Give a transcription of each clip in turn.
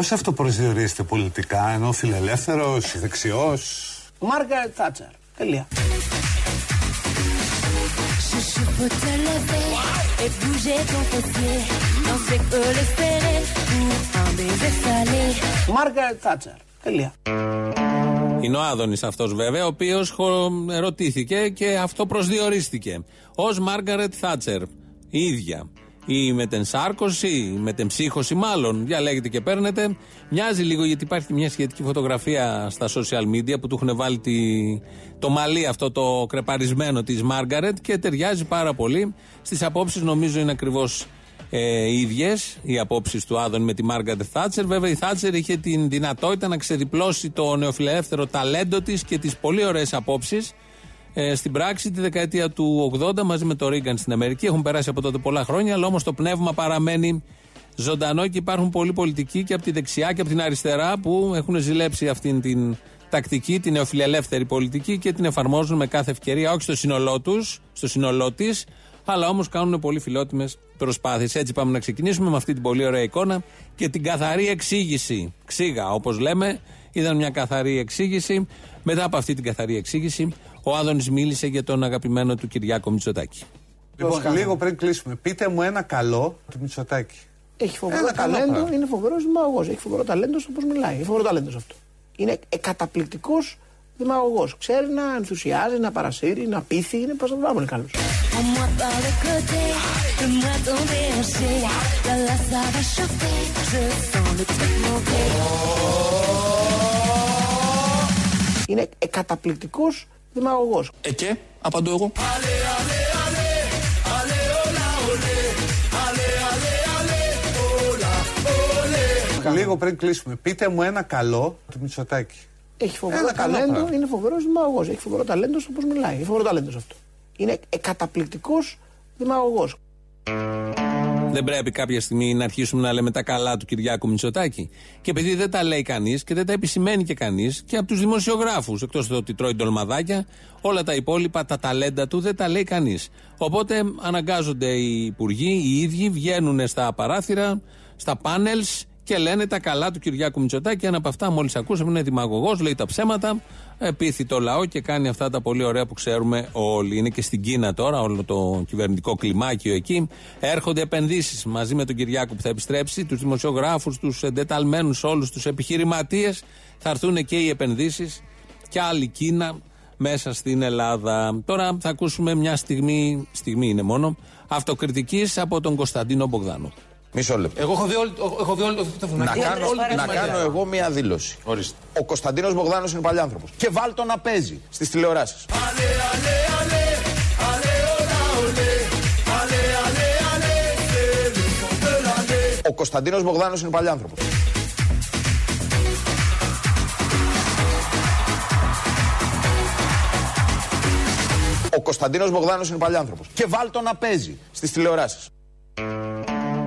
Πώς αυτοπροσδιορίζετε πολιτικά, ενώ φιλελεύθερος, δεξιός; Μάργαρετ Θάτσερ. Τελεία. Μάργαρετ Θάτσερ. Τελεία. Είναι ο Άδωνης αυτός βέβαια, ο οποίος ρωτήθηκε και αυτό προσδιορίστηκε. Ω Μάργαρετ Θάτσερ. Η ίδια ή με την σάρκωση ή με την ψύχωση, μάλλον. Διαλέγετε και παίρνετε. Μοιάζει λίγο γιατί υπάρχει μια σχετική φωτογραφία στα social media που του έχουν βάλει τη, το μαλλί αυτό το κρεπαρισμένο της Μάργαρετ και ταιριάζει πάρα πολύ. Στις απόψεις νομίζω είναι ακριβώς ε, ίδιες οι απόψεις του Άδων με τη Μάργαρετ Θάτσερ. Βέβαια η Θάτσερ είχε την δυνατότητα να ξεδιπλώσει το νεοφιλελεύθερο ταλέντο της και τις πολύ ωραίες απόψεις ε, στην πράξη τη δεκαετία του 80 μαζί με το Ρίγκαν στην Αμερική. Έχουν περάσει από τότε πολλά χρόνια, αλλά όμως το πνεύμα παραμένει ζωντανό και υπάρχουν πολλοί πολιτικοί και από τη δεξιά και από την αριστερά που έχουν ζηλέψει αυτήν την τακτική, την νεοφιλελεύθερη πολιτική και την εφαρμόζουν με κάθε ευκαιρία, όχι στο σύνολό τους, στο σύνολό της, αλλά όμως κάνουν πολύ φιλότιμες προσπάθειες. Έτσι πάμε να ξεκινήσουμε με αυτή την πολύ ωραία εικόνα και την καθαρή εξήγηση. Ξήγα, όπως λέμε, ήταν μια καθαρή εξήγηση. Μετά από αυτή την καθαρή εξήγηση, ο Άδωνης μίλησε για τον αγαπημένο του Κυριάκο Μητσοτάκη. Λοιπόν, λίγο πριν κλείσουμε, πείτε μου ένα καλό του Μητσοτάκη. Έχει φοβερό ταλέντο, είναι φοβερός δημαγωγός. Έχει φοβερό ταλέντο στο πώς μιλάει. Έχει φοβερό ταλέντος αυτό. Είναι καταπληκτικό δημαγωγός. Ξέρει να ενθουσιάζει, να παρασύρει, να πείθει. Είναι πάρα πολύ καλός. Είναι καταπληκτικό δημαγωγός. Ε, και, απαντώ εγώ. Λίγο πριν κλείσουμε, πείτε μου ένα καλό του Μητσοτάκη. Έχει φοβερό ταλέντο, είναι φοβερός δημαγωγός. Έχει φοβερό ταλέντο στο πώς μιλάει. Έχει φοβερό ταλέντος αυτό. Είναι καταπληκτικό δημαγωγός. Δεν πρέπει κάποια στιγμή να αρχίσουμε να λέμε τα καλά του Κυριάκου Μητσοτάκη. Και επειδή δεν τα λέει κανείς και δεν τα επισημαίνει και κανείς και από τους δημοσιογράφους, εκτός του ότι τρώει ντολμαδάκια, όλα τα υπόλοιπα, τα ταλέντα του δεν τα λέει κανείς. Οπότε αναγκάζονται οι υπουργοί, οι ίδιοι, βγαίνουν στα παράθυρα, στα πάνελς και λένε τα καλά του Κυριάκου Μητσοτάκη. Ένα από αυτά, μόλις ακούσαμε, είναι δημαγωγός, λέει τα ψέματα, πείθει το λαό και κάνει αυτά τα πολύ ωραία που ξέρουμε όλοι. Είναι και στην Κίνα τώρα, όλο το κυβερνητικό κλιμάκιο εκεί. Έρχονται επενδύσεις μαζί με τον Κυριάκο που θα επιστρέψει, τους δημοσιογράφους, τους εντεταλμένους όλους, τους επιχειρηματίες. Θα έρθουν και οι επενδύσεις και άλλη Κίνα μέσα στην Ελλάδα. Τώρα θα ακούσουμε μια στιγμή, στιγμή είναι μόνο, αυτοκριτικής από τον Κωνσταντίνο Μπογδάνο. Μισό λεπτό. Εγώ έχω δει όλο, έχω δει όλο το Να, κάνω, να κάνω εγώ μία δήλωση. Ορίστε. Ο Κωνσταντίνος Μπογδάνος είναι παλιάνθρωπος. Και βάλ το να παίζει στις τηλεοράσεις. Ο Κωνσταντίνος Μπογδάνος είναι παλιάνθρωπος. Ο Κωνσταντίνος Μπογδάνος είναι παλιάνθρωπος. Και βάλ το να παίζει στις τηλεοράσεις.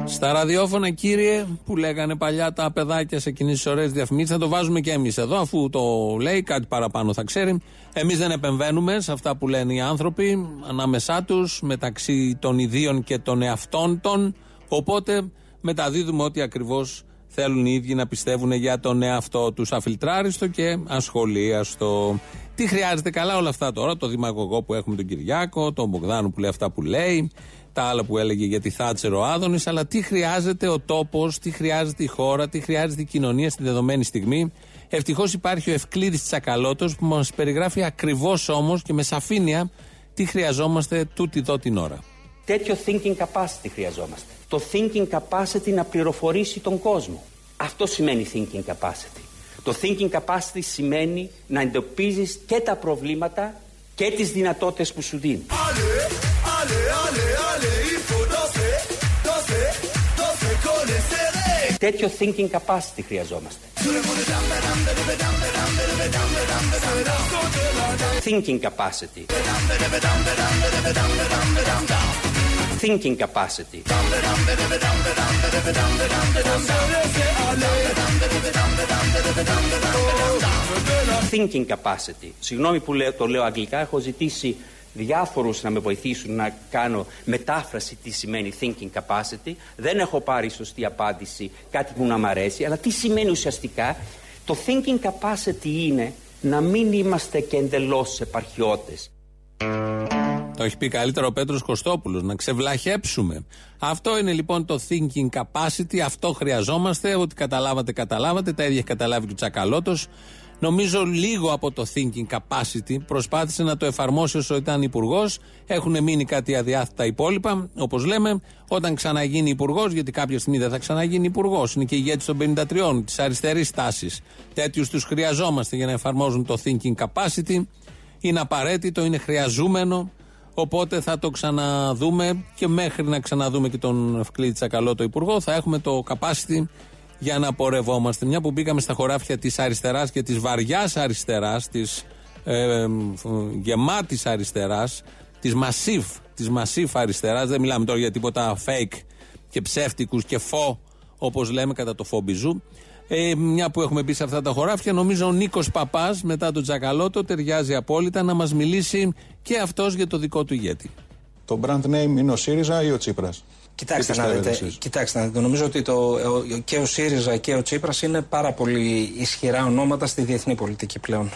Στα ραδιόφωνα, κύριε, που λέγανε παλιά τα παιδάκια σε εκείνε τι ωραίες διαφημίσεις, θα το βάζουμε και εμείς εδώ, αφού το λέει, κάτι παραπάνω θα ξέρει. Εμείς δεν επεμβαίνουμε σε αυτά που λένε οι άνθρωποι ανάμεσά τους, μεταξύ των ιδίων και των εαυτών των. Οπότε μεταδίδουμε ό,τι ακριβώς θέλουν οι ίδιοι να πιστεύουν για τον εαυτό τους. Αφιλτράριστο και ασχολίαστο. Τι χρειάζεται καλά όλα αυτά τώρα, το δημαγωγό που έχουμε τον Κυριάκο, τον Μπογδάνο που λέει αυτά που λέει, τα άλλα που έλεγε για τη Θάτσερ ο Άδωνης, αλλά τι χρειάζεται ο τόπος, τι χρειάζεται η χώρα, τι χρειάζεται η κοινωνία στη δεδομένη στιγμή. Ευτυχώς υπάρχει ο Ευκλήδης Τσακαλώτος που μας περιγράφει ακριβώς όμως και με σαφήνεια τι χρειαζόμαστε τούτη εδώ την ώρα. Τέτοιο thinking capacity χρειαζόμαστε. Το thinking capacity να πληροφορήσει τον κόσμο. Αυτό σημαίνει thinking capacity. Το thinking capacity σημαίνει να εντοπίζεις και τα προβλήματα και τις δυνατότητες που σου δίνει. Τέτοιο thinking capacity χρειαζόμαστε. Thinking capacity. Thinking capacity. Thinking capacity. Συγγνώμη που το λέω αγγλικά, έχω ζητήσει διάφορους να με βοηθήσουν να κάνω μετάφραση τι σημαίνει thinking capacity. Δεν έχω πάρει σωστή απάντηση, κάτι που να μ' αρέσει, αλλά τι σημαίνει ουσιαστικά. Το thinking capacity είναι να μην είμαστε και εντελώς επαρχιώτες. Το έχει πει καλύτερο ο Πέτρος Κωστόπουλος. Να ξεβλαχέψουμε. Αυτό είναι λοιπόν το thinking capacity. Αυτό χρειαζόμαστε. Ότι καταλάβατε, καταλάβατε. Τα ίδια έχει καταλάβει και ο Τσακαλώτος. Νομίζω λίγο από το thinking capacity προσπάθησε να το εφαρμόσει όσο ήταν υπουργός. Έχουν μείνει κάτι αδιάθετα υπόλοιπα. Όπως λέμε, όταν ξαναγίνει υπουργός, γιατί κάποια στιγμή δεν θα ξαναγίνει υπουργός, είναι και ηγέτη των 53, της αριστερής τάσης. Τέτοιους τους χρειαζόμαστε για να εφαρμόζουν το thinking capacity. Είναι απαραίτητο, είναι χρειαζούμενο. Οπότε θα το ξαναδούμε και μέχρι να ξαναδούμε και τον Ευκλήτη Τσακαλώ το Υπουργό θα έχουμε το capacity για να πορευόμαστε. Μια που μπήκαμε στα χωράφια της αριστεράς και της βαριάς αριστεράς, της ε, γεμάτης αριστεράς, της μασίφ, της μασίφ αριστεράς, δεν μιλάμε τώρα για τίποτα fake και ψεύτικους και φω, όπως λέμε κατά το φόμπιζου. Ε, μια που έχουμε μπει σε αυτά τα χωράφια, νομίζω ο Νίκος Παπάς μετά τον Τζακαλώτο ταιριάζει απόλυτα να μας μιλήσει και αυτός για το δικό του ηγέτη. Το brand name είναι ο ΣΥΡΙΖΑ ή ο Τσίπρας; Κοιτάξτε να, δείτε, κοιτάξτε να δείτε, νομίζω ότι το, και ο ΣΥΡΙΖΑ και ο Τσίπρας είναι πάρα πολύ ισχυρά ονόματα στη διεθνή πολιτική πλέον.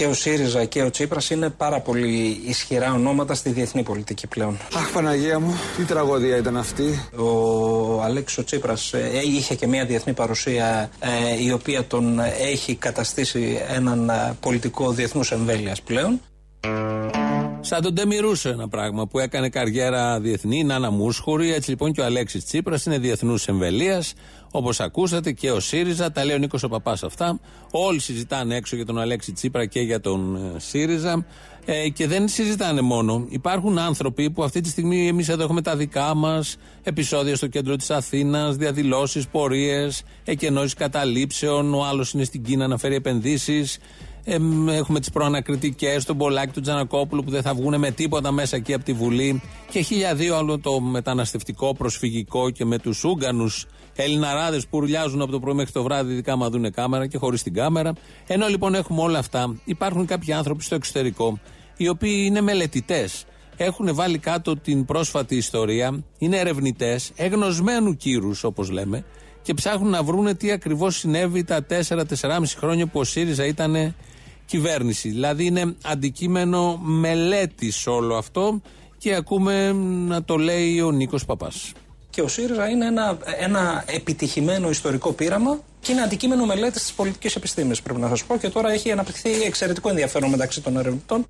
Και ο ΣΥΡΙΖΑ και ο Τσίπρας είναι πάρα πολύ ισχυρά ονόματα στη διεθνή πολιτική πλέον. Αχ Παναγία μου, τι τραγωδία ήταν αυτή. Ο Αλέξης ο Τσίπρας ε, είχε και μια διεθνή παρουσία ε, η οποία τον έχει καταστήσει έναν ε, πολιτικό διεθνούς εμβέλειας πλέον. Σαν τον Ντεμιρούσε ένα πράγμα που έκανε καριέρα διεθνή, Νάνα Μούσχουρη. Έτσι λοιπόν και ο Αλέξης Τσίπρας είναι διεθνούς εμβελίας. Όπως ακούσατε και ο ΣΥΡΙΖΑ, τα λέει ο Νίκος ο Παπάς αυτά. Όλοι συζητάνε έξω για τον Αλέξη Τσίπρα και για τον ε, ΣΥΡΙΖΑ. Ε, και δεν συζητάνε μόνο. Υπάρχουν άνθρωποι που αυτή τη στιγμή εμείς εδώ έχουμε τα δικά μας επεισόδια στο κέντρο της Αθήνας, διαδηλώσεις, πορείες, εκενώσεις καταλήψεων. Ο άλλος είναι στην Κίνα να φέρει επενδύσεις. Ε, έχουμε τις προανακριτικές, τον Πολάκη, τον Τζανακόπουλο που δεν θα βγουν με τίποτα μέσα εκεί από τη Βουλή. Και χιλιαδίο άλλο το μεταναστευτικό, προσφυγικό και με τους Ούγκανου Ελληναράδες που ουρλιάζουν από το πρωί μέχρι το βράδυ, ειδικά μα δουν κάμερα και χωρίς την κάμερα. Ενώ λοιπόν έχουμε όλα αυτά, υπάρχουν κάποιοι άνθρωποι στο εξωτερικό, οι οποίοι είναι μελετητές. Έχουν βάλει κάτω την πρόσφατη ιστορία, είναι ερευνητές, εγνωσμένου κύρους όπως λέμε, και ψάχνουν να βρούνε τι ακριβώς συνέβη τα 4-4,5 χρόνια που ο ΣΥΡΙΖΑ ήταν κυβέρνηση. Δηλαδή είναι αντικείμενο μελέτης όλο αυτό και ακούμε να το λέει ο Νίκος Παπάς. Και ο ΣΥΡΙΖΑ είναι ένα, ένα επιτυχημένο ιστορικό πείραμα και είναι αντικείμενο μελέτης της πολιτικής επιστήμης, πρέπει να σας πω. Και τώρα έχει αναπτυχθεί εξαιρετικό ενδιαφέρον μεταξύ των ερευνητών.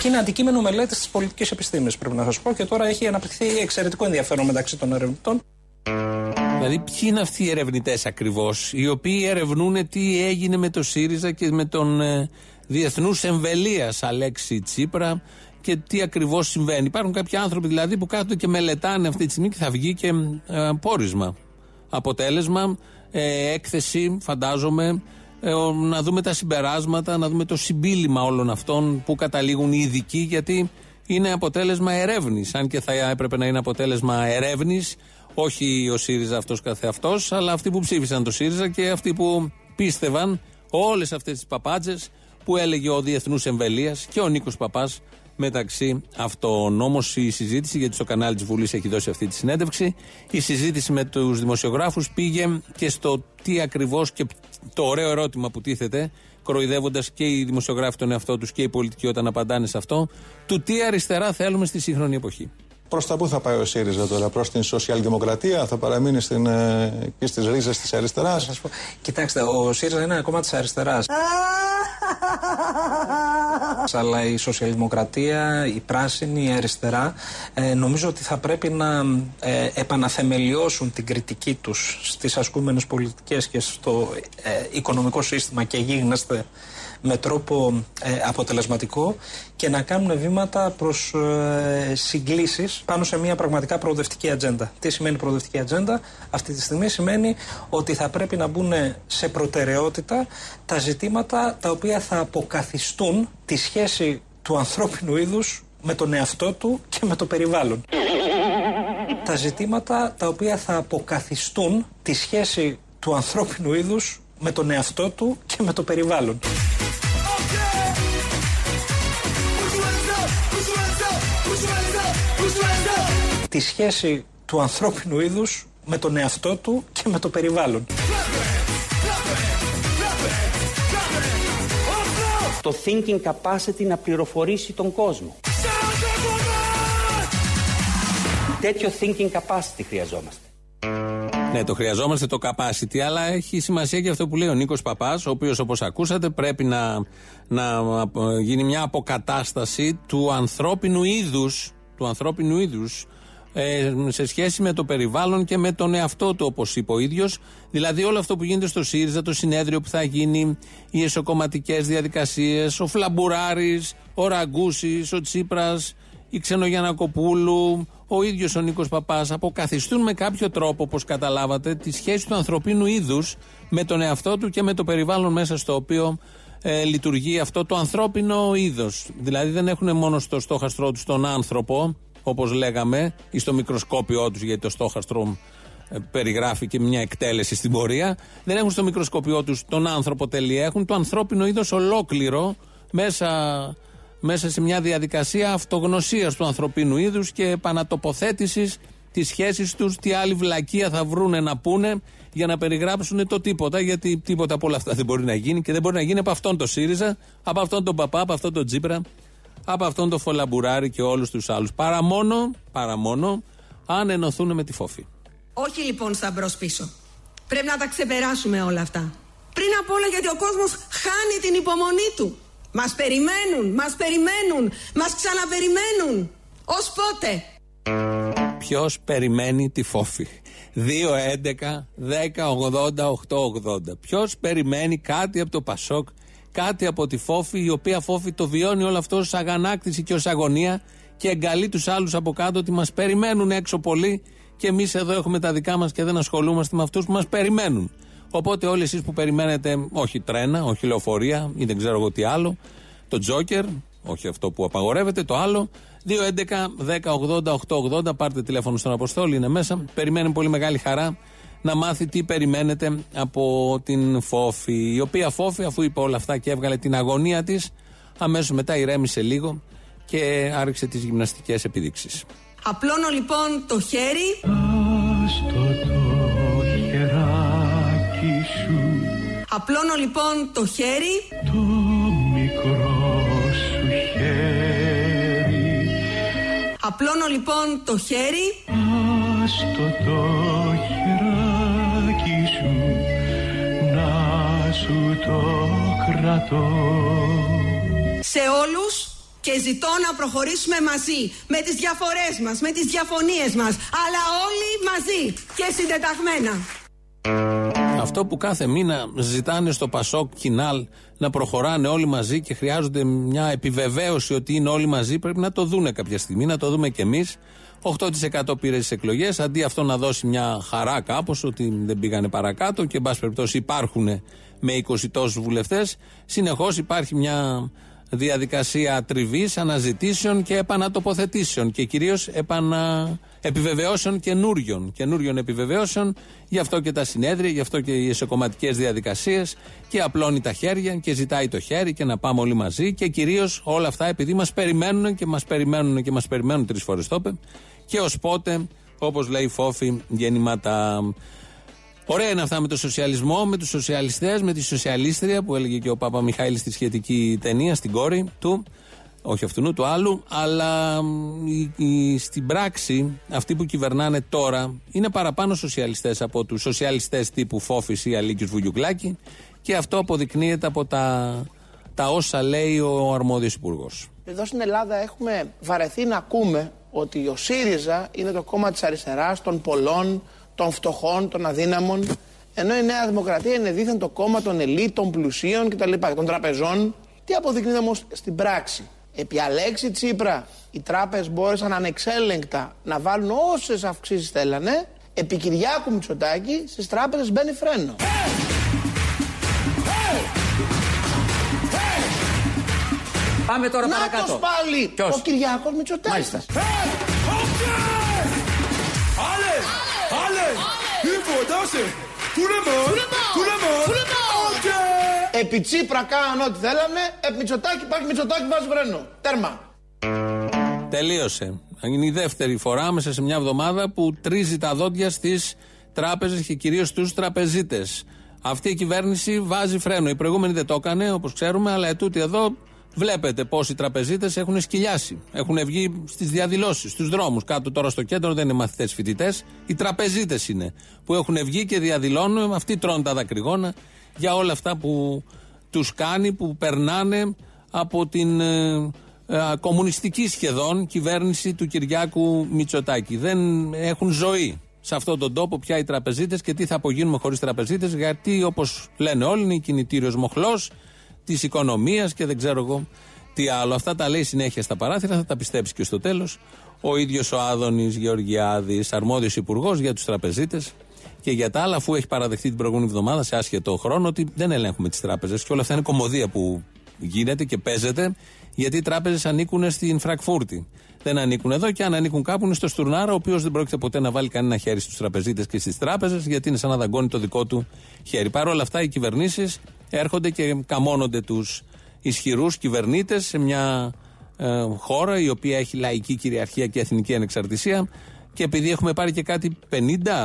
Και είναι αντικείμενο μελέτης της πολιτικής επιστήμης, πρέπει να σας πω. Και τώρα έχει αναπτυχθεί εξαιρετικό ενδιαφέρον μεταξύ των ερευνητών. Δηλαδή, ποιοι είναι αυτοί οι ερευνητές ακριβώς, οι οποίοι ερευνούν τι έγινε με το ΣΥΡΙΖΑ και με τον ε, διεθνούς εμβελίας Αλέξη Τσίπρα και τι ακριβώς συμβαίνει. Υπάρχουν κάποιοι άνθρωποι δηλαδή που κάθονται και μελετάνε αυτή τη στιγμή και θα βγει και ε, πόρισμα. Αποτέλεσμα, ε, έκθεση, φαντάζομαι, ε, να δούμε τα συμπεράσματα, να δούμε το συμπίλημα όλων αυτών που καταλήγουν οι ειδικοί, γιατί είναι αποτέλεσμα ερεύνης. Αν και θα έπρεπε να είναι αποτέλεσμα ερεύνης, όχι ο ΣΥΡΙΖΑ αυτός καθεαυτός, αλλά αυτοί που ψήφισαν το ΣΥΡΙΖΑ και αυτοί που πίστευαν όλες αυτές τις παπάντζε που έλεγε ο Διεθνούς Εμβελίας και ο Νίκος Παπάς μεταξύ αυτών. Όμως η συζήτηση, γιατί στο κανάλι της Βουλής έχει δώσει αυτή τη συνέντευξη, η συζήτηση με τους δημοσιογράφους πήγε και στο τι ακριβώς και το ωραίο ερώτημα που τίθεται, κοροϊδεύοντας και οι δημοσιογράφοι τον εαυτό τους και οι πολιτικοί όταν απαντάνε σε αυτό, του τι αριστερά θέλουμε στη σύγχρονη εποχή. Προς τα πού θα πάει ο ΣΥΡΙΖΑ τώρα, προς την σοσιαλδημοκρατία, θα παραμείνει στην, ε, και στις ρίζες της αριστεράς; Κοιτάξτε, ο ΣΥΡΙΖΑ είναι ένα κόμμα της αριστεράς. Αλλά η σοσιαλδημοκρατία, η πράσινη, η αριστερά, ε, νομίζω ότι θα πρέπει να ε, επαναθεμελιώσουν την κριτική τους στις ασκούμενες πολιτικές και στο οικονομικό σύστημα και γίγνεστε με τρόπο αποτελεσματικό και να κάνουν βήματα προς ε, συγκλήσεις πάνω σε μια πραγματικά προοδευτική ατζέντα. Τι σημαίνει προοδευτική ατζέντα, αυτή τη στιγμή σημαίνει ότι θα πρέπει να μπουν σε προτεραιότητα τα ζητήματα τα οποία θα αποκαθιστούν τη σχέση του ανθρώπινου είδους με τον εαυτό του και με το περιβάλλον. Τα ζητήματα τα οποία θα αποκαθιστούν τη σχέση του ανθρώπινου είδους με τον εαυτό του και με το περιβάλλον. Τη σχέση του ανθρώπινου είδους με τον εαυτό του και με το περιβάλλον. Το thinking capacity να πληροφορήσει τον κόσμο. Τέτοιο thinking capacity χρειαζόμαστε. Ναι, το χρειαζόμαστε το capacity, αλλά έχει σημασία και αυτό που λέει ο Νίκος Παπάς, ο οποίος όπως ακούσατε πρέπει να, να γίνει μια αποκατάσταση του ανθρώπινου είδους. Του ανθρώπινου είδους ε, σε σχέση με το περιβάλλον και με τον εαυτό του, όπως είπε ο ίδιος. Δηλαδή, όλο αυτό που γίνεται στο ΣΥΡΙΖΑ, το συνέδριο που θα γίνει, οι εσωκομματικές διαδικασίες, ο Φλαμπουράρης, ο Ραγκούσης, ο Τσίπρας, η Ξενογιανακοπούλου, ο ίδιος ο Νίκος Παπάς, αποκαθιστούν με κάποιο τρόπο, όπως καταλάβατε, τη σχέση του ανθρωπίνου είδους με τον εαυτό του και με το περιβάλλον μέσα στο οποίο ε, λειτουργεί αυτό το ανθρώπινο είδος. Δηλαδή, δεν έχουν μόνο στο στόχαστρό τους τον άνθρωπο, όπως λέγαμε, ή στο μικροσκόπιό τους, γιατί το στόχαστρο ε, περιγράφει και μια εκτέλεση στην πορεία. Δεν έχουν στο μικροσκόπιό τους τον άνθρωπο τελεία, έχουν το ανθρώπινο είδος ολόκληρο μέσα, μέσα σε μια διαδικασία αυτογνωσίας του ανθρωπίνου είδους και επανατοποθέτησης της σχέσης τους, τι άλλη βλακεία θα βρούνε να πούνε για να περιγράψουν το τίποτα. Γιατί τίποτα από όλα αυτά δεν μπορεί να γίνει και δεν μπορεί να γίνει από αυτόν τον ΣΥΡΙΖΑ, από αυτόν τον Παπά, από αυτόν τον Τζίπρα, από αυτόν τον Φολαμπουράρη και όλους τους άλλους. Παρά μόνο, παρά μόνο αν ενωθούν με τη φόφη. Όχι λοιπόν στα μπρος πίσω. Πρέπει να τα ξεπεράσουμε όλα αυτά. Πριν απ' όλα γιατί ο κόσμος χάνει την υπομονή του. Μας περιμένουν, μας περιμένουν, μας ξαναπεριμένουν. Ως πότε; Ποιος περιμένει τη φόφη; 2-11-10-80-8-80. Ποιος περιμένει κάτι από το Πασόκ, κάτι από τη φόφη, η οποία φόφη το βιώνει όλο αυτό ω αγανάκτηση και ως αγωνία και εγκαλεί τους άλλους από κάτω ότι μας περιμένουν έξω πολύ και εμείς εδώ έχουμε τα δικά μας και δεν ασχολούμαστε με αυτούς που μας περιμένουν. Οπότε όλοι εσείς που περιμένετε, όχι τρένα, όχι λεωφορεία ή δεν ξέρω εγώ τι άλλο, το τζόκερ, όχι αυτό που απαγορεύεται, το άλλο, 2.11.10.80.880, πάρτε τηλέφωνο στον Αποστόλη, είναι μέσα. Περιμένει πολύ μεγάλη χαρά να μάθει τι περιμένετε από την Φόφη. Η οποία Φόφη, αφού είπε όλα αυτά και έβγαλε την αγωνία της, αμέσως μετά ηρέμησε λίγο και άρχισε τις γυμναστικές επιδείξεις. Απλώνω λοιπόν το χέρι. Απλώνω λοιπόν το χέρι. Το μικρό σου χέρι. Απλώνω λοιπόν το χέρι. Άστο το χεράκι σου να σου το κρατώ. Σε όλους και ζητώ να προχωρήσουμε μαζί με τις διαφορές μας, με τις διαφωνίες μας αλλά όλοι μαζί και συντεταγμένα. Αυτό που κάθε μήνα ζητάνε στο Πασόκ Κινάλ να προχωράνε όλοι μαζί και χρειάζονται μια επιβεβαίωση ότι είναι όλοι μαζί, πρέπει να το δούνε κάποια στιγμή, να το δούμε κι εμείς. 8% πήρε στι εκλογές, αντί αυτό να δώσει μια χαρά κάπως ότι δεν πήγανε παρακάτω και εν πάση περιπτώσει υπάρχουν με 20 τόσους βουλευτές. Συνεχώς υπάρχει μια διαδικασία τριβής, αναζητήσεων και επανατοποθετήσεων και κυρίως επανα... επιβεβαιώσεων καινούριων. Καινούριων επιβεβαιώσεων, γι' αυτό και τα συνέδρια, γι' αυτό και οι εσωκομματικές διαδικασίες και απλώνει τα χέρια και ζητάει το χέρι και να πάμε όλοι μαζί και κυρίως όλα αυτά επειδή μας περιμένουν και μας περιμένουν και μας περιμένουν τρεις φορές το και ως πότε, όπως λέει η Φόφη, γεννήματα. Ωραία είναι αυτά με το σοσιαλισμό, με τους σοσιαλιστές, με τη σοσιαλίστρια που έλεγε και ο Παπα Μιχαήλ στη σχετική ταινία, στην κόρη του. Όχι αυτού του άλλου, αλλά η, η, στην πράξη αυτοί που κυβερνάνε τώρα είναι παραπάνω σοσιαλιστές από τους σοσιαλιστές τύπου Φόφης ή Αλίκης Βουγιουκλάκη και αυτό αποδεικνύεται από τα, τα όσα λέει ο αρμόδιος υπουργός. Εδώ στην Ελλάδα έχουμε βαρεθεί να ακούμε ότι ο ΣΥΡΙΖΑ είναι το κόμμα της αριστεράς, των πολλών, των φτωχών, των αδύναμων. Ενώ η Νέα Δημοκρατία είναι δίθεν το κόμμα των ελίτ, των πλουσίων κτλ. των τραπεζών. Τι αποδεικνύεται όμως στην πράξη; Επί Αλέξη Τσίπρα οι τράπεζες μπόρεσαν ανεξέλεγκτα να βάλουν όσες αυξήσεις θέλανε. Επί Κυριάκου Μητσοτάκη στις τράπεζες μπαίνει φρένο. Πάμε τώρα Να παρακάτω. τους πάλι Ποιος; ο Κυριάκος Μητσοτάκης. Μάλιστα. Info, Tasche! Tout le monde! Tout le monde! Okay! Επί Τσίπρα κάναν ό,τι θέλανε, επί Μητσοτάκη υπάρχει Μητσοτάκη βάζει φρένο. Τέρμα. Τελείωσε. Είναι η δεύτερη φορά μέσα σε μια εβδομάδα που τρίζει τα δόντια στις τράπεζες και κυρίως στου τραπεζίτες. Αυτή η κυβέρνηση βάζει φρένο. Η προηγούμενη δεν το έκανε, όπως ξέρουμε, αλλά ετούτη εδώ βλέπετε πώς οι τραπεζίτες έχουν σκυλιάσει. Έχουν βγει στις διαδηλώσεις, στους δρόμους. Κάτω τώρα στο κέντρο δεν είναι μαθητές φοιτητές. Οι τραπεζίτες είναι που έχουν βγει και διαδηλώνουν. Αυτοί τρώνε τα δακρυγόνα για όλα αυτά που τους κάνει, που περνάνε από την ε, ε, κομμουνιστική σχεδόν κυβέρνηση του Κυριάκου Μητσοτάκη. Δεν έχουν ζωή σε αυτόν τον τόπο πια οι τραπεζίτες και τι θα απογίνουμε χωρίς τραπεζίτες, γιατί όπως λένε όλοι είναι κινητήριος μοχλός της οικονομίας και δεν ξέρω εγώ τι άλλο. Αυτά τα λέει συνέχεια στα παράθυρα, θα τα πιστέψει και στο τέλος. Ο ίδιος ο Άδωνης Γεωργιάδης, αρμόδιος υπουργός για τους τραπεζίτες και για τα άλλα, αφού έχει παραδεχτεί την προηγούμενη εβδομάδα σε άσχετο χρόνο ότι δεν ελέγχουμε τις τράπεζες και όλα αυτά είναι κομμωδία που γίνεται και παίζεται, γιατί οι τράπεζες ανήκουν στην Φραγκφούρτη. Δεν ανήκουν εδώ και αν ανήκουν κάπου είναι στο Στουρνάρα, ο οποίος δεν πρόκειται ποτέ να βάλει κανένα χέρι στους τραπεζίτες και στις τράπεζες, γιατί είναι σαν να δαγκώνει το δικό του χέρι. Παρ' όλα αυτά, οι κυβερνήσεις έρχονται και καμώνονται τους ισχυρούς κυβερνήτες σε μια ε, χώρα η οποία έχει λαϊκή κυριαρχία και εθνική ανεξαρτησία. Και επειδή έχουμε πάρει και κάτι 50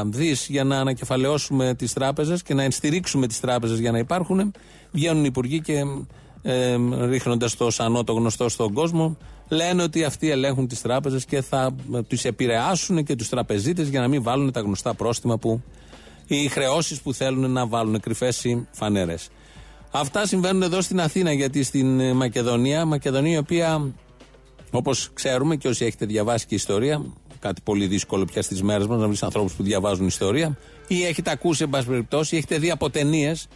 δις για να ανακεφαλαιώσουμε τις τράπεζες και να ενστηρίξουμε τις τράπεζες για να υπάρχουν, βγαίνουν οι υπουργοί και ε, ρίχνοντας το σανό το γνωστό στον κόσμο, λένε ότι αυτοί ελέγχουν τις τράπεζες και θα ε, του επηρεάσουν και τους τραπεζίτες για να μην βάλουν τα γνωστά πρόστιμα που οι χρεώσεις που θέλουν να βάλουν κρυφές ή φανέρες. Αυτά συμβαίνουν εδώ στην Αθήνα, γιατί στην ε, Μακεδονία, Μακεδονία η οποία Όπως ξέρουμε και όσοι έχετε διαβάσει και ιστορία, κάτι πολύ δύσκολο πια στις μέρες μας να βρεις ανθρώπους που διαβάζουν ιστορία, ή έχετε ακούσει, εν πάση περιπτώσει, ή έχετε δει από ταινίες,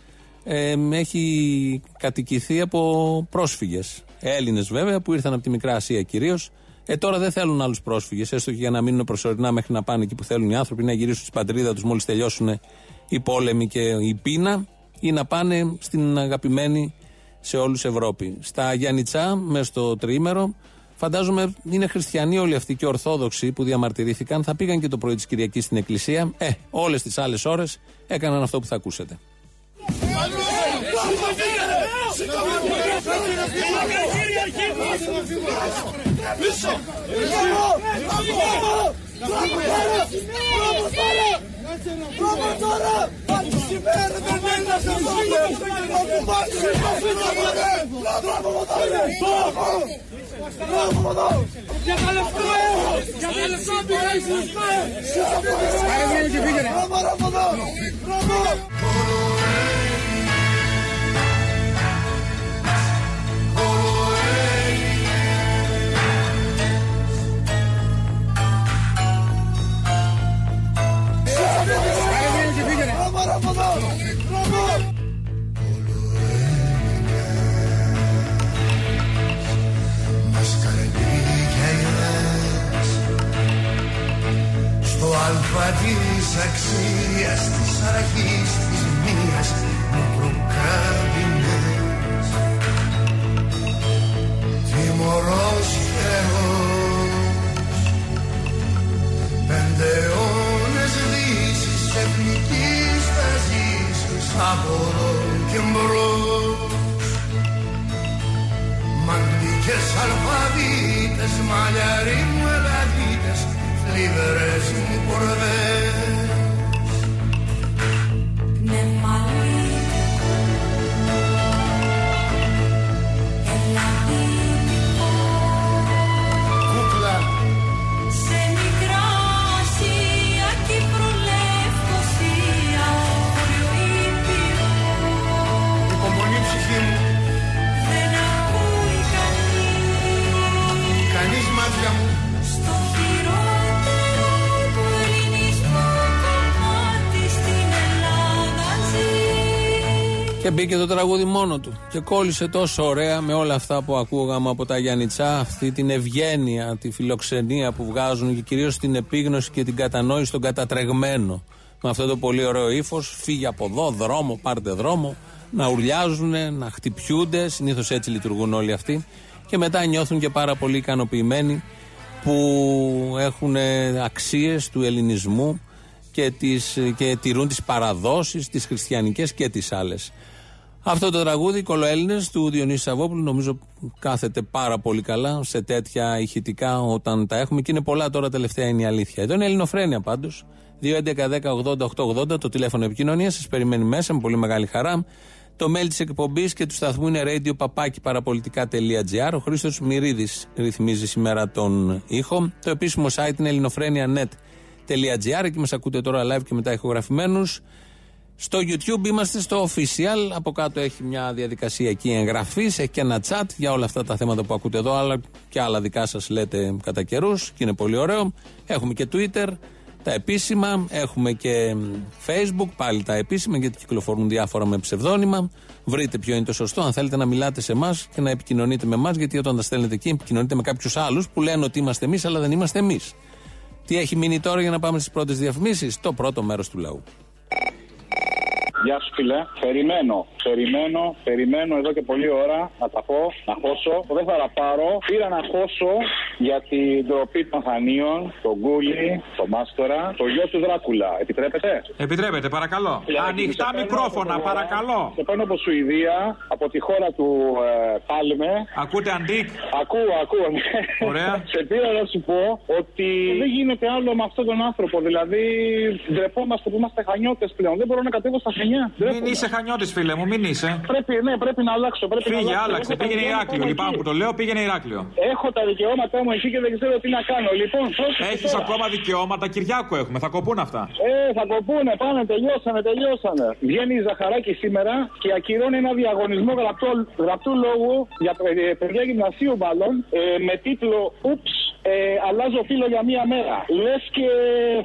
ε, έχει κατοικηθεί από πρόσφυγες. Έλληνες βέβαια που ήρθαν από τη Μικρά Ασία κυρίως. Ε, τώρα δεν θέλουν άλλους πρόσφυγες, έστω και για να μείνουν προσωρινά μέχρι να πάνε εκεί που θέλουν οι άνθρωποι, να γυρίσουν στην πατρίδα τους μόλις τελειώσουν οι πόλεμοι και η πείνα, ή να πάνε στην αγαπημένη σε όλου Ευρώπη. Στα Γιάννητσά, μέσα στο τριήμερο, Φαντάζομαι είναι χριστιανοί όλοι αυτοί και ορθόδοξοι που διαμαρτυρήθηκαν. Θα πήγαν και το πρωί τη Κυριακή στην εκκλησία. Ε, όλε τι άλλε ώρε έκαναν αυτό που θα ακούσετε. Για τα λεφτά! Για τα λεφτά πήγα εις Άρα Στο αλφα της αξίας της αρχής μπήκε το τραγούδι μόνο του. Και κόλλησε τόσο ωραία με όλα αυτά που ακούγαμε από τα Γιάννητσά, αυτή την ευγένεια, τη φιλοξενία που βγάζουν και κυρίως την επίγνωση και την κατανόηση των κατατρεγμένο. Με αυτό το πολύ ωραίο ύφος, φύγει από εδώ, δρόμο, πάρτε δρόμο, να ουρλιάζουν, να χτυπιούνται. Συνήθως έτσι λειτουργούν όλοι αυτοί. Και μετά νιώθουν και πάρα πολύ ικανοποιημένοι που έχουν αξίες του ελληνισμού και, τις, και τηρούν τις παραδόσεις, τις χριστιανικές και τις άλλες. Αυτό το τραγούδι, Κολοέλληνες, του Διονύσης Σαββόπουλου, νομίζω κάθεται πάρα πολύ καλά σε τέτοια ηχητικά όταν τα έχουμε και είναι πολλά τώρα τελευταία είναι η αλήθεια. Εδώ είναι Ελληνοφρένια πάντως. 2.11.10.80.880 το τηλέφωνο επικοινωνίας. Σας περιμένει μέσα με πολύ μεγάλη χαρά. Το mail της εκπομπής και του σταθμού είναι radio.parapolitica.gr. Ο Χρήστος Μυρίδης ρυθμίζει σήμερα τον ήχο. Το επίσημο site είναι ελληνοφρένια.net.gr. Εκεί μας ακούτε τώρα live και μετά ηχογραφημένους. Στο YouTube είμαστε στο official. Από κάτω έχει μια διαδικασία εκεί εγγραφή. Έχει και ένα chat για όλα αυτά τα θέματα που ακούτε εδώ, αλλά και άλλα δικά σας λέτε κατά καιρούς και είναι πολύ ωραίο. Έχουμε και Twitter τα επίσημα, έχουμε και Facebook, πάλι τα επίσημα, γιατί κυκλοφορούν διάφορα με ψευδόνυμα. Βρείτε ποιο είναι το σωστό. Αν θέλετε να μιλάτε σε εμάς και να επικοινωνείτε με εμάς, γιατί όταν τα στέλνετε εκεί, επικοινωνείτε με κάποιους άλλους που λένε ότι είμαστε εμείς, αλλά δεν είμαστε εμείς. Τι έχει μείνει τώρα για να πάμε στις πρώτες διαφημίσεις, το πρώτο μέρος του λαού. Γεια σου, φιλέ. Περιμένω, περιμένω, περιμένω εδώ και πολλή ώρα να τα πω, να χώσω. Δεν θα τα πάρω. Πήρα να χώσω για την ντροπή των Χανίων, τον Γκούλι, τον Μάστορα, το γιο του Δράκουλα. Επιτρέπετε; Επιτρέπετε, παρακαλώ. Ανοιχτά μικρόφωνα, παρακαλώ. Σε παίρνω από Σουηδία, από τη χώρα του ε, Πάλμε. Ακούτε αντίκ; Ακούω, ακούω. ναι. Ωραία. Σε πήρα να σου πω ότι δεν γίνεται άλλο με αυτόν τον άνθρωπο. Δηλαδή, ντρεπόμαστε που είμαστε χανιώτες πλέον. Δεν μπορώ να κατέβω στα χανιά. Μην είσαι χανιώτης, φίλε μου, μην είσαι. Πρέπει, ναι, πρέπει να αλλάξω. Πρέπει Φύγε, να αλλάξω. άλλαξε. Έχω τα Πήγαινε δικαιώματα Ηράκλειο. μου Λυπάμαι εκεί. που το λέω, πήγαινε Ηράκλειο. Έχω τα δικαιώματά μου εκεί και δεν ξέρω τι να κάνω. Λοιπόν, πρόσεχε Έχεις τώρα. ακόμα δικαιώματα, Κυριάκο έχουμε, θα κοπούν αυτά. Ε, θα κοπούνε, πάνε, τελειώσανε, τελειώσανε. Βγαίνει η Ζαχαράκη σήμερα και ακυρώνει ένα διαγωνισμό γραπτό, γραπτού λόγου για ε, παιδιά γυμνασίου μάλλον ε, με τίτλο Ούψ, ε, αλλάζω φίλο για μία μέρα. Λες και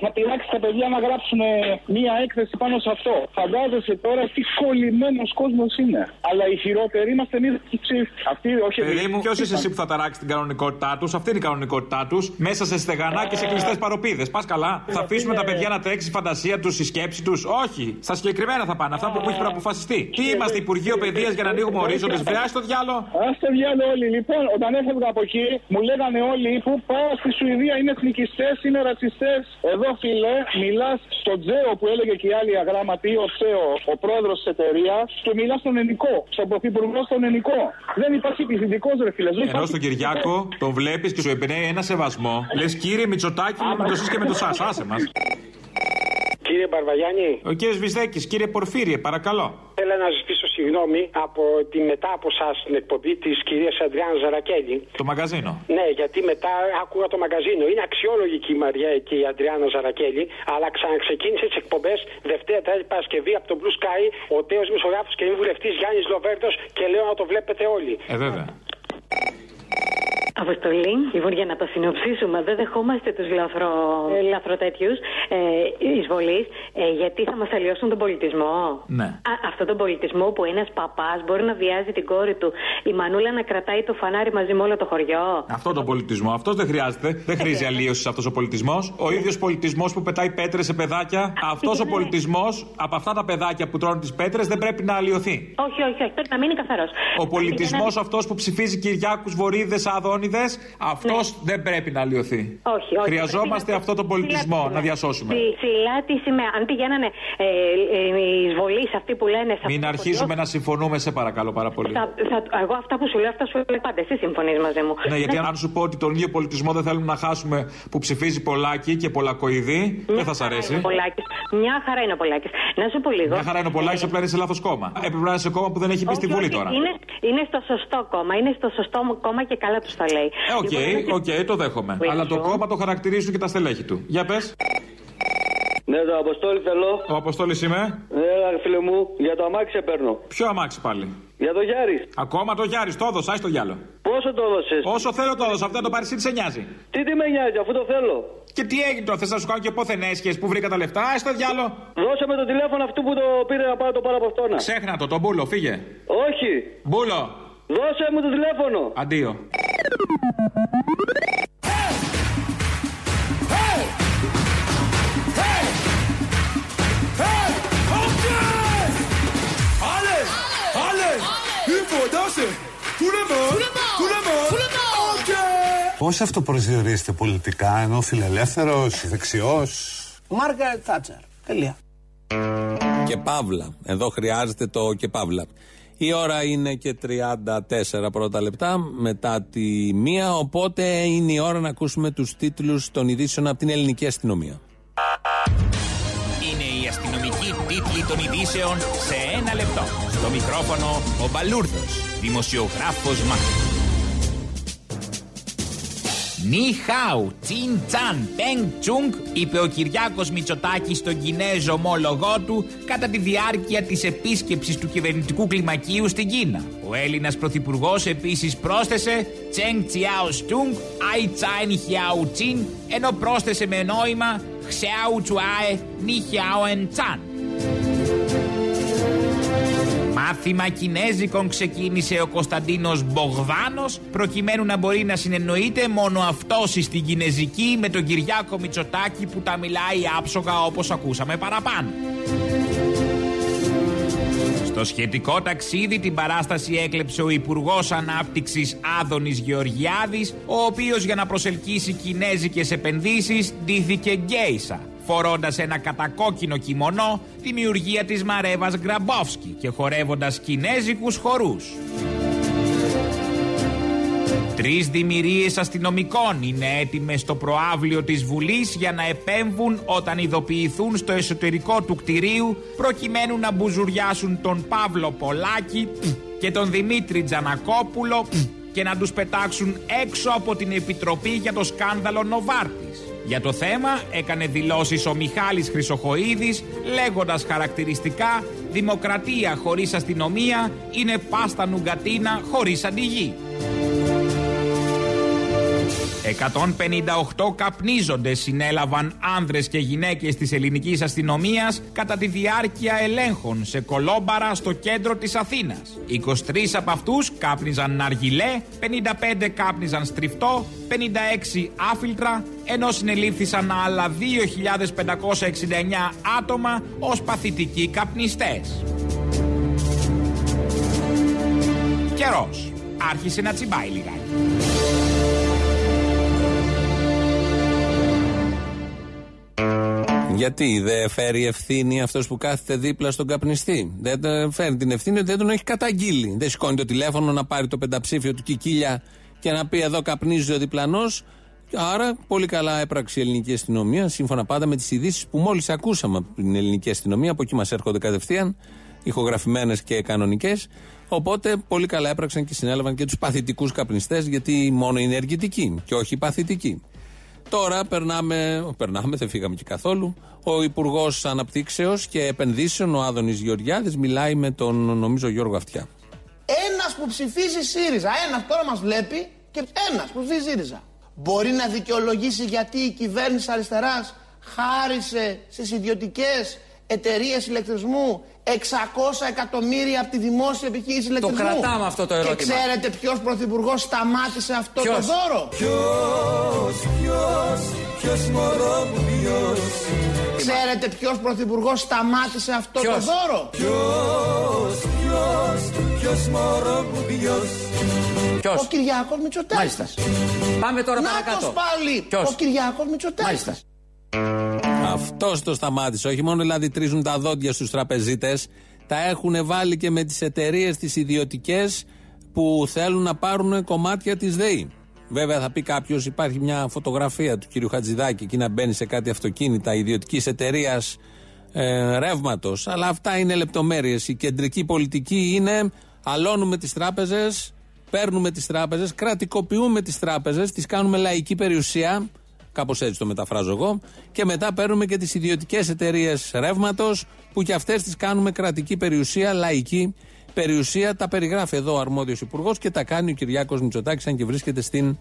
θα πειράξει τα παιδιά να γράψουν ε, μία έκθεση πάνω σε αυτό. Φαντάζεσαι τώρα τι κολλημένος κόσμος είναι. Αλλά οι χειρότεροι είμαστε εμείς οι ψήφοι. Αυτοί όχι Παιδί μου, εμείς. ποιος είσαι εσύ που θα ταράξει την κανονικότητά τους, αυτή είναι η κανονικότητά τους, μέσα σε στεγανά και σε κλειστές παροπίδες. Πας καλά. Θα αφήσουμε τα παιδιά να τρέξει η φαντασία τους, η σκέψη τους. Όχι. Στα συγκεκριμένα θα πάνε, αυτά που έχει προαποφασιστεί. Τι είμαστε, Υπουργείο Παιδείας για να ανοίγουμε ορίζοντες, βρεά στο διάλογο. Α το διάλογο όλοι. Λοιπόν, όταν έφευγα από εκεί, μου λέγανε όλοι που πάω στη Σουηδία είναι εθνικιστές, είναι ρατσιστές. Εδώ, φίλε, μιλάς στον Τζέο που έλεγε και η άλλη αγράμματη, ο Τσέο, ο πρόεδρος της εταιρείας, και μιλάς στον Ενικό. Στον πρωθυπουργό στον Ενικό. Δεν υπάρχει πληθυντικό, ρε φίλε. Δεν Ενώ υπάρχει στον Κυριάκο τον βλέπεις και σου εμπνέει ένα σεβασμό. Λες κύριε Μητσοτάκη, με το σεις και με το σας, άσε μας. Κύριε Μπαρβαγιάννη, Ο κύριος Βυσδέκη, κύριε Πορφύριε, παρακαλώ. Θέλω να ζητήσω συγγνώμη από τη μετά από εσά την εκπομπή της κυρίας Αντριάννα Ζαρακέλη. Το μαγαζίνο. Ναι, γιατί μετά άκουγα το μαγαζίνο. Είναι αξιόλογη και η Μαριά και η Αντριάννα Ζαρακέλη, αλλά ξαναξεκίνησε τις εκπομπές Δευτέρα, Τρίτη Παρασκευή από το Blue Sky, ο τέος Μισογράφος και μη βουλευτής Γιάννης Λοβέρτο και λέω να το βλέπετε όλοι. Ε, βέβαια. Αποστολή, λοιπόν, για να το συνοψίσουμε, δεν δεχόμαστε τους λαθρο... ε, λαθροτέτοιου ε, εισβολής, ε, γιατί θα μας αλλοιώσουν τον πολιτισμό; Ναι. Α, αυτόν τον πολιτισμό που ένας παπάς μπορεί να βιάζει την κόρη του, η μανούλα να κρατάει το φανάρι μαζί με όλο το χωριό; Αυτό τον πολιτισμό. Αυτός δεν χρειάζεται. Δεν χρήζει αλλίωσης αυτός ο πολιτισμός. Ο ίδιος πολιτισμός που πετάει πέτρες σε παιδάκια. Αυτός ο πολιτισμός από αυτά τα παιδάκια που τρώνε τις πέτρες δεν πρέπει να αλλοιωθεί. Όχι, όχι, όχι, πρέπει να μείνει καθαρός. Ο πολιτισμός αυτός που ψηφίζει Κυριάκους Βορύδες Αδόνιδε, αυτός δεν πρέπει να αλλοιωθεί. Όχι, όχι. Χρειαζόμαστε Πρέπει να- αυτό τον πολιτισμό ψηλά να διασώσουμε. Ψη- Ψηλά τη σημαία. Αν πηγαίνανε ε, ε, οι εισβολείς αυτοί που λένε. σε Μην αυτό το αρχίζουμε χωριό, να συμφωνούμε, σε παρακαλώ πάρα πολύ. Θα, θα, εγώ αυτά που σου λέω, αυτά σου λέω πάντα. Εσύ συμφωνείς μαζί μου. Ναι, γιατί αν σου πω ότι τον ίδιο πολιτισμό δεν θέλουμε να χάσουμε που ψηφίζει πολλάκι και πολλακοειδή, δεν θα σ' αρέσει. Είναι ο Πολάκης. Μια χαρά είναι ο Πολάκης. Να σου πω λίγο. Μια χαρά είναι ο Πολάκης, απλά είναι σε λάθος κόμμα. Έπρεπε να είναι σε κόμμα που δεν έχει μπει στη Όχι, Βουλή όχι, τώρα. Είναι, είναι στο σωστό κόμμα. Είναι στο σωστό κόμμα και καλά τους τα λέει. Ε, οκ, Λοιπόν, οκ, το δέχομαι. Που Αλλά το ήσουν. κόμμα το χαρακτηρίζουν και τα στελέχη του. Για πες. Ναι, το Αποστόλη θέλω. Ο Αποστόλης είμαι. Έλα, φίλε μου, για το αμάξι σε παίρνω. Ποιο αμάξι πάλι; Για το Γιάρη. Ακόμα το Γιάρη, το έδωσα, το γυάλο. Πόσο Πόσο το έδωσες; Όσο θέλω το έδωσα, αυτό το πάρει τι σε νοιάζει. Τι τι με νοιάζει, αφού το θέλω. Και τι έγινε τώρα, θες να σου κάνω και πόθεν έσχες που βρήκα τα λεφτά, α το διάλο. Δώσε με το τηλέφωνο αυτού που το πήρε να πάρω το πάρω από αυτόνα. Ξέχνα το, τον μπούλο, φύγε. Όχι. Μπούλο. Δώσε μου το τηλέφωνο. Αντίο. Allez Allez Il faut danser Tout le monde Tout le monde Ok Πώς αυτοπροσδιορίζετε πολιτικά, ενώ φιλελεύθερος, δεξιός; Μάργαρετ Θάτσερ. Τελεία. Και παύλα. Εδώ χρειάζεται το και παύλα. Η ώρα είναι και 34 πρώτα λεπτά μετά τη μία, οπότε είναι η ώρα να ακούσουμε τους τίτλους των ειδήσεων από την ελληνική αστυνομία. Είναι η αστυνομική τίτλη των ειδήσεων σε ένα λεπτό. Στο μικρόφωνο ο Μπαλούρδος, δημοσιογράφος Μάρκος. Νι χάου, τσιν τσαν, πενγκ τσούγκ, είπε ο Κυριάκος Μητσοτάκης στον Κινέζο ομόλογό του κατά τη διάρκεια της επίσκεψης του κυβερνητικού κλιμακίου στην Κίνα. Ο Έλληνας Πρωθυπουργός επίσης πρόσθεσε τσενγκ τσιάο στούγκ, αϊ τσάιν χιάου τσιν, ενώ πρόσθεσε με νόημα χσιάου τσουάε, νι χιάου εν τσαν. Μάθημα Κινέζικων ξεκίνησε ο Κωνσταντίνος Μπογδάνος προκειμένου να μπορεί να συνεννοείται μόνο αυτός στην Κινέζικη με τον Κυριάκο Μητσοτάκη που τα μιλάει άψογα όπως ακούσαμε παραπάνω. Στο σχετικό ταξίδι την παράσταση έκλεψε ο Υπουργός Ανάπτυξης Άδωνης Γεωργιάδης, ο οποίος για να προσελκύσει κινέζικες επενδύσεις ντύθηκε γκέισα, φορώντας ένα κατακόκκινο κιμονό, δημιουργία της Μαρέβας Γκραμπόφσκι και χορεύοντας κινέζικους χορούς. Τρεις δημιουργίες αστυνομικών είναι έτοιμες στο προάβλιο της Βουλής για να επέμβουν όταν ειδοποιηθούν στο εσωτερικό του κτηρίου προκειμένου να μπουζουριάσουν τον Παύλο Πολάκη και τον Δημήτρη Τζανακόπουλο και να τους πετάξουν έξω από την Επιτροπή για το σκάνδαλο Νοβάρτης. Για το θέμα έκανε δηλώσεις ο Μιχάλης Χρυσοχοίδης λέγοντας χαρακτηριστικά «Δημοκρατία χωρίς αστυνομία είναι πάστα νουγκατίνα χωρίς αντιγή». 158 καπνίζοντες συνέλαβαν άνδρες και γυναίκες της ελληνικής αστυνομίας κατά τη διάρκεια ελέγχων σε κολόμπαρα στο κέντρο της Αθήνας. 23 από αυτούς κάπνιζαν ναργιλέ, 55 κάπνιζαν στριφτό, 56 άφιλτρα, ενώ συνελήφθησαν άλλα 2.569 άτομα ως παθητικοί καπνιστές. Καιρός. Άρχισε να τσιμπάει λιγάκι. Γιατί δεν φέρει ευθύνη αυτός που κάθεται δίπλα στον καπνιστή; Δεν τε- φέρει την ευθύνη ότι δεν τον έχει καταγγείλει. Δεν σηκώνει το τηλέφωνο να πάρει το πενταψήφιο του Κικίλια και να πει εδώ καπνίζει ο διπλανός. Άρα, πολύ καλά έπραξε η ελληνική αστυνομία, σύμφωνα πάντα με τις ειδήσεις που μόλις ακούσαμε από την ελληνική αστυνομία. Από εκεί μας έρχονται κατευθείαν, ηχογραφημένες και κανονικές. Οπότε, πολύ καλά έπραξαν και συνέλαβαν και τους παθητικούς καπνιστές, γιατί μόνο είναι ενεργητικοί και όχι παθητικοί. Τώρα περνάμε, περνάμε, δεν φύγαμε και καθόλου. Ο Υπουργός Αναπτύξεως και Επενδύσεων, ο Άδωνης Γεωργιάδης, μιλάει με τον νομίζω Γιώργο Αυτιά. Ένας που ψηφίζει ΣΥΡΙΖΑ, ένας τώρα μας βλέπει και ένας που ψηφίζει ΣΥΡΙΖΑ. Μπορεί να δικαιολογήσει γιατί η κυβέρνηση αριστεράς χάρισε στις ιδιωτικές εταιρείες ηλεκτρισμού 600 εκατομμύρια από τη δημόσια επιχείρηση ηλεκτρισμού. κρατάμε αυτό το ερώτημα. Και ξέρετε ποιος πρωθυπουργός σταμάτησε αυτό το Ποιος; δώρο; Ποιος, ποιος, ποιος μωρό μου ποιος Ξέρετε ποιος πρωθυπουργός σταμάτησε αυτό το Ποιος; δώρο; Ποιος, ποιος, ποιος μωρό μου ποιος Ποιος; Ο Κυριάκος Μητσοτάκης. Μάλιστα. Πάμε τώρα Νάτος παρακάτω. πάλι. Ποιος; Ο Κυριάκος Μητσοτάκης. Μάλιστα. Αυτό το σταμάτησε. Όχι μόνο δηλαδή τρίζουν τα δόντια στους τραπεζίτες, τα έχουν βάλει και με τις εταιρείες τις ιδιωτικές που θέλουν να πάρουν κομμάτια της ΔΕΗ. Βέβαια θα πει κάποιος, υπάρχει μια φωτογραφία του κυρίου Χατζηδάκη εκεί να μπαίνει σε κάτι αυτοκίνητα ιδιωτικής εταιρείας ε, ρεύματος. Αλλά αυτά είναι λεπτομέρειες. Η κεντρική πολιτική είναι αλώνουμε τις τράπεζες, παίρνουμε τις τράπεζες, κρατικοποιούμε τις τράπεζες, τις κάνουμε λαϊκή περιουσία. Κάπως έτσι το μεταφράζω εγώ. Και μετά παίρνουμε και τις ιδιωτικές εταιρείες ρεύματος, που και αυτές τις κάνουμε κρατική περιουσία, λαϊκή Περιουσία τα περιγράφει εδώ ο αρμόδιος υπουργός και τα κάνει ο Κυριάκος Μητσοτάκης, αν και βρίσκεται στην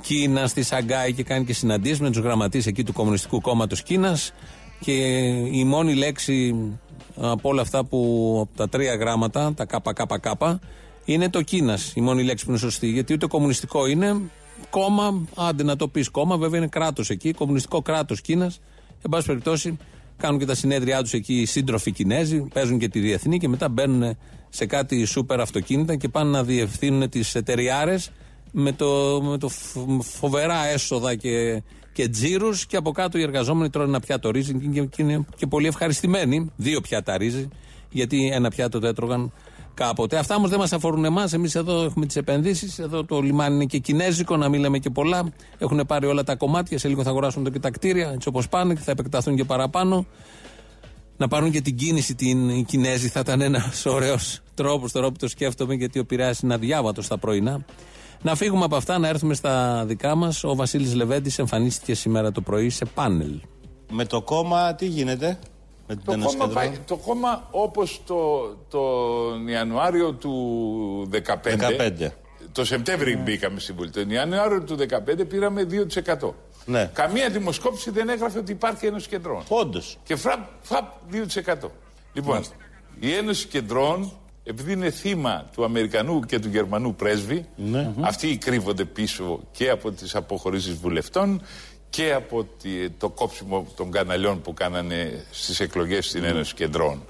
Κίνα, στη Σαγκάη και κάνει και συναντήσεις με τους γραμματείς εκεί του Κομμουνιστικού Κόμματος Κίνας. Και η μόνη λέξη από όλα αυτά που από τα τρία γράμματα, τα ΚΚΚ, είναι το Κίνας. Η μόνη λέξη που είναι σωστή. Γιατί ούτε κομμουνιστικό είναι κόμμα, άντε να το πεις κόμμα, βέβαια είναι κράτος εκεί, κομμουνιστικό κράτος Κίνας. Εν πάση περιπτώσει, κάνουν και τα συνέδριά τους εκεί οι σύντροφοι Κινέζοι, παίζουν και τη διεθνή και μετά μπαίνουν σε κάτι σούπερ αυτοκίνητα και πάνε να διευθύνουν τις εταιριάρες με το, με το φ- φοβερά έσοδα και, και τζίρους και από κάτω οι εργαζόμενοι τρώνε ένα πιάτο ρύζι και, και, και είναι και πολύ ευχαριστημένοι. Δύο πιάτα ρύζι, γιατί ένα πιάτο το έτρωγαν κάποτε. Αυτά όμως δεν μας αφορούν εμάς. Εμείς εδώ έχουμε τις επενδύσεις. Εδώ το λιμάνι είναι και κινέζικο, να μην λέμε και πολλά. Έχουν πάρει όλα τα κομμάτια. Σε λίγο θα αγοράσουν εδώ και τα κτίρια, έτσι όπως πάνε και θα επεκταθούν και παραπάνω. Να πάρουν και την κίνηση την οι Κινέζοι θα ήταν ένας ωραίος τρόπος τώρα που το σκέφτομαι, γιατί ο Πειραιάς είναι αδιάβατος στα πρωινά. Να φύγουμε από αυτά, να έρθουμε στα δικά μας. Ο Βασίλης Λεβέντης εμφανίστηκε σήμερα το πρωί σε πάνελ. Με το κόμμα τι γίνεται, με την Το Ένωση κόμμα, Κεντρών. πάει, το κόμμα όπως το, τον Ιανουάριο του 2015, 15. το Σεπτέμβριο μπήκαμε στην Βουλή. Τον Ιανουάριο του 2015 πήραμε 2%. Ναι. Καμία δημοσκόπηση δεν έγραφε ότι υπάρχει Ένωση Κεντρών. Όντως. Και φραπ, φαπ 2%. Λοιπόν, η Ένωση Κεντρών, επειδή είναι θύμα του Αμερικανού και του Γερμανού πρέσβη, αυτοί κρύβονται πίσω και από τις αποχωρήσεις βουλευτών και από τη- το κόψιμο των καναλιών που κάνανε στις εκλογές στην Ένωση Κεντρών.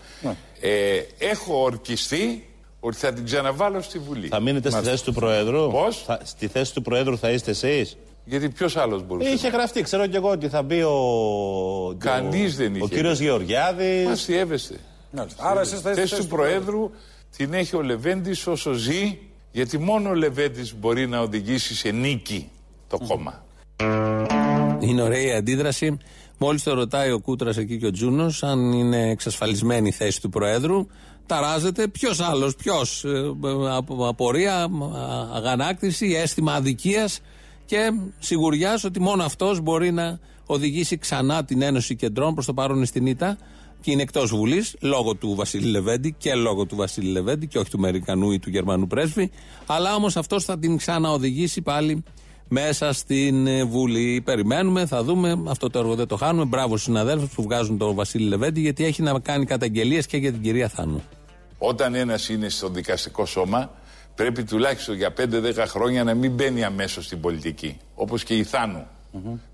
Ε, έχω ορκιστεί ότι θα την ξαναβάλω στη Βουλή. Θα μείνετε στη Μάλιστα. θέση του Προέδρου; Πώς; Στη θέση του Προέδρου θα είστε εσείς; Γιατί ποιος άλλος μπορούσε. Είχε γραφτεί, ξέρω κι εγώ ότι θα μπει ο. Κανείς ο- δεν είχε. Ο κύριο Γεωργιάδης. Μα εύεστε. Άρα εσείς θα είστε θέση του Προέδρου την έχει ο Λεβέντης όσο ζει, γιατί μόνο ο Λεβέντης μπορεί να οδηγήσει σε νίκη το κόμμα. Είναι ωραία η αντίδραση. Μόλις το ρωτάει ο Κούτρας εκεί και ο Τζούνος, αν είναι εξασφαλισμένη η θέση του Προέδρου, ταράζεται ποιος άλλος, ποιος. απορία, α, αγανάκτηση, αίσθημα αδικίας και σιγουριάς ότι μόνο αυτός μπορεί να οδηγήσει ξανά την Ένωση Κεντρών προς το παρόν είναι στην ήττα και είναι εκτός Βουλής λόγω του Βασίλη Λεβέντη και λόγω του Βασίλη Λεβέντη και όχι του Αμερικανού ή του Γερμανού πρέσβη. Αλλά όμως αυτός θα την ξαναοδηγήσει πάλι μέσα στην ε, Βουλή. Περιμένουμε, θα δούμε. Αυτό το έργο δεν το χάνουμε. Μπράβο στους συναδέλφους που βγάζουν τον Βασίλη Λεβέντη, γιατί έχει να κάνει καταγγελίες και για την κυρία Θάνου. Όταν ένας είναι στο δικαστικό σώμα, πρέπει τουλάχιστον για 5-10 χρόνια να μην μπαίνει αμέσως στην πολιτική. Όπως και η Θάνου.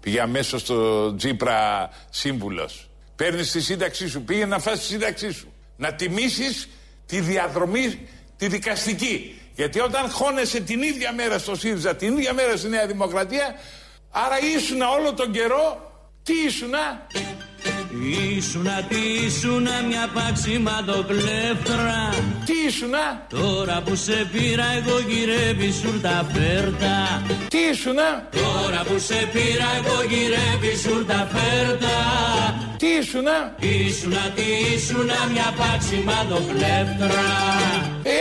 Πήγε αμέσως στο Τζίπρα σύμβουλος. Παίρνεις τη σύνταξή σου, πήγε να φας τη σύνταξή σου. Να τιμήσεις τη διαδρομή τη δικαστική. Γιατί όταν χώνεσαι την ίδια μέρα στο ΣΥΡΙΖΑ, την ίδια μέρα στη Νέα Δημοκρατία, άρα ήσουνα όλο τον καιρό, τι ήσουνα, Ήσουνα τι ήσουνα μια παξιματοκλέφτρα Τι ήσουνα; Τώρα που σε πήρα εγώ γυρεύει σουρτα φέρτα. Τι ήσουνα; Τώρα που σε πήρα εγώ γυρεύει σουρτα φέρτα. Τι ήσουνα; Ήσουνα τι ήσουνα μια παξιματοκλέφτρα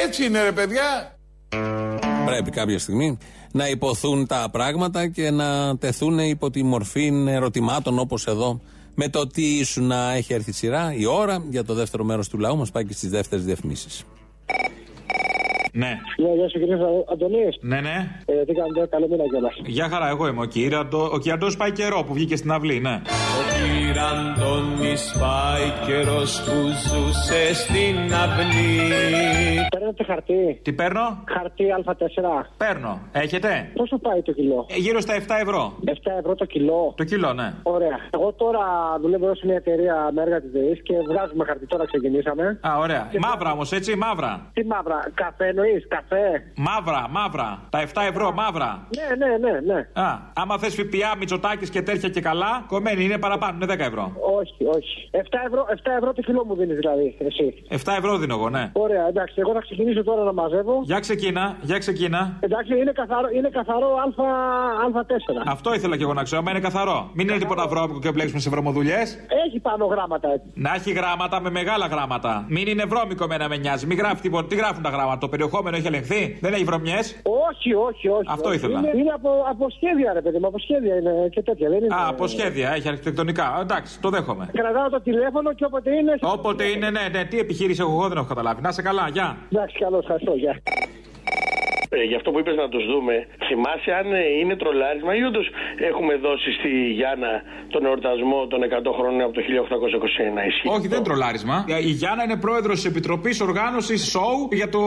Έτσι είναι ρε παιδιά Πρέπει κάποια στιγμή να υποθούν τα πράγματα και να τεθούν υπό τη μορφή ερωτημάτων όπως εδώ. Με το τι ήσουν να έχει έρθει η σειρά, η ώρα για το δεύτερο μέρος του λαού μας πάει και στις δεύτερες διαφημίσεις. Ναι. Ναι, γεια σου κύριε Αντωνή. Ναι, ναι. Ε, τι κάνετε, καλό μήνα κιόλας. Γεια χαρά, εγώ είμαι ο Κυραντό. Ο Κυραντό πάει καιρό που βγήκε στην αυλή, ναι. Ο Κυραντώνης πάει καιρός που ζούσε στην αυλή Παίρνετε χαρτί. Τι παίρνω; Χαρτί Α4. Παίρνω. Έχετε; Πόσο πάει το κιλό; Ε, γύρω στα 7 ευρώ. 7 ευρώ το κιλό. Το κιλό, ναι. Ωραία. Εγώ τώρα δουλεύω εδώ σε μια εταιρεία με έργα της ΔΕΗ και βγάζουμε χαρτί. Τώρα ξεκινήσαμε. Α, ωραία. Και- Μαύρα όμως, έτσι, μαύρα. Τι μαύρα, καφέ εννοείς, καφέ; Μαύρα, μαύρα. Τα 7 ευρώ, μαύρα. Ναι, ναι, ναι, ναι. Α, άμα θες ΦΠΑ, Μητσοτάκη και τέτοια και καλά, κομμένη είναι παραπάνω, είναι 10 ευρώ. Όχι, όχι. 7 ευρώ, 7 ευρώ το κιλό μου δίνεις δηλαδή, εσύ. 7 ευρώ δίνω εγώ, ναι. Ωραία, εντάξει, εγώ θα ξεκινήσω τώρα να μαζεύω. Για ξεκίνα, για ξεκίνα. Εντάξει, είναι καθαρό, είναι καθαρό Α, Α4. Αυτό ήθελα και εγώ να ξέρω, μα είναι καθαρό. Μην είναι τίποτα βρώμικο και μπλέξουμε σε βρωμοδουλειές. Έχει πάνω γράμματα έτσι. Να έχει γράμματα με μεγάλα γράμματα. Μην είναι βρώμικο με να με νοιάζει. Μην γράφει τίποτα. Τι γράφουν τα γράμματα, το περιεχόμενο περιεχόμενο έχει ελεγχθεί, δεν έχει βρωμιές; Όχι, όχι, όχι. Αυτό όχι. ήθελα. Είναι, είναι από, από σχέδια, ρε παιδί μου, από σχέδια είναι και τέτοια. Δεν είναι, Α, από σχέδια, έχει αρχιτεκτονικά. Α, Εντάξει, το δέχομαι. Κρατάω το τηλέφωνο και όποτε είναι. Όποτε είναι, ναι, ναι, τι επιχείρηση έχω εγώ δεν έχω καταλάβει. Να σε καλά, γεια. Εντάξει, καλώ, ευχαριστώ, γεια. Ε, για αυτό που είπες να τους δούμε, θυμάσαι αν ε, είναι τρολάρισμα ή όντως έχουμε δώσει στη Γιάννα τον εορτασμό των 100 χρόνων από το 1821. Ισχύει. Όχι, δεν είναι τρολάρισμα. Η Γιάννα είναι πρόεδρος της Επιτροπής Οργάνωσης Σοου για το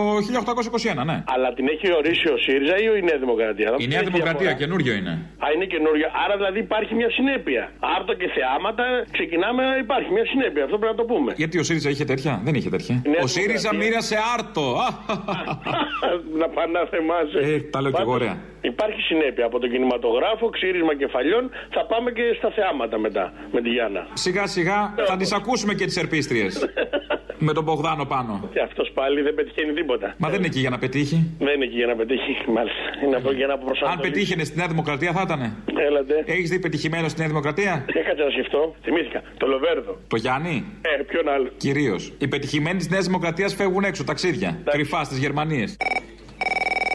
1821, ναι. Αλλά την έχει ορίσει ο ΣΥΡΙΖΑ ή η Νέα Δημοκρατία; Η Νέα Δημοκρατία, καινούριο είναι. Α, είναι καινούργια. Άρα δηλαδή υπάρχει μια συνέπεια. Άρτο και θεάματα ξεκινάμε να υπάρχει μια συνέπεια. Αυτό πρέπει να το πούμε. Γιατί ο ΣΥΡΙΖΑ είχε τέτοια, δεν είχε τέτοια. Νέα Ο ΣΥΡΙΖΑ Δημοκρατία. μοίρασε άρτο. Α, να πάνε να θεμάσαι. Ε, τα λέω κι εγώ, ωραία. Υπάρχει συνέπεια από τον κινηματογράφο, ξύρισμα κεφαλιών. Θα πάμε και στα θεάματα μετά με τη Γιάννα. Σιγά σιγά θα τις ακούσουμε και τις ερπίστριες. με τον Μπογδάνο πάνω. Και αυτός πάλι δεν πετυχαίνει τίποτα. Μα δεν είναι εκεί για να πετύχει. Δεν είναι εκεί για να πετύχει, μάλιστα. Είναι από για να Αν προσανατολίσει. πετύχαινε στη Νέα Δημοκρατία θα ήταν. Έλατε. Έχεις δει πετυχημένο στη Νέα Δημοκρατία; Έκατσα να σκεφτώ. Θυμήθηκα. Το Λοβέρδο. Το Γιάννη; Ε, ποιον άλλο. Κυρίως. Οι πετυχημένοι της Νέας Δημοκρατίας φεύγουν έξω ταξίδια. Κρυφά στις Γερμανίες.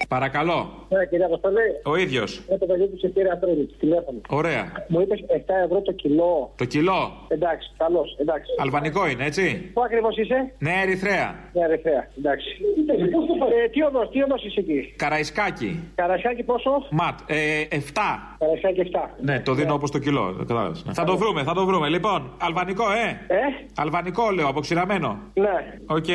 Παρακαλώ. Ναι, κύριε Αποστολή. Ο ίδιος. Με το παιδί του σε πήρα πριν, τηλέφωνο. Ωραία. Μου είπες 7 ευρώ το κιλό. Το κιλό. Εντάξει, καλώς, εντάξει. Αλβανικό είναι, έτσι; Πού ακριβώς είσαι; Ναι, Ερυθρέα. Ναι, Ερυθρέα, εντάξει. Ε, τι οδός, τι οδός είσαι εκεί; Καραϊσκάκη. Καραϊσκάκη πόσο; Ματ. Ε, 7. Καραϊσκάκη 7. Ναι, το δίνω όπως το κιλό. κατάλαβες, ναι. Θα το βρούμε, θα το βρούμε. Λοιπόν, αλβανικό, ε. Ε; Αλβανικό λέω, αποξηραμένο. Ναι. Οκ.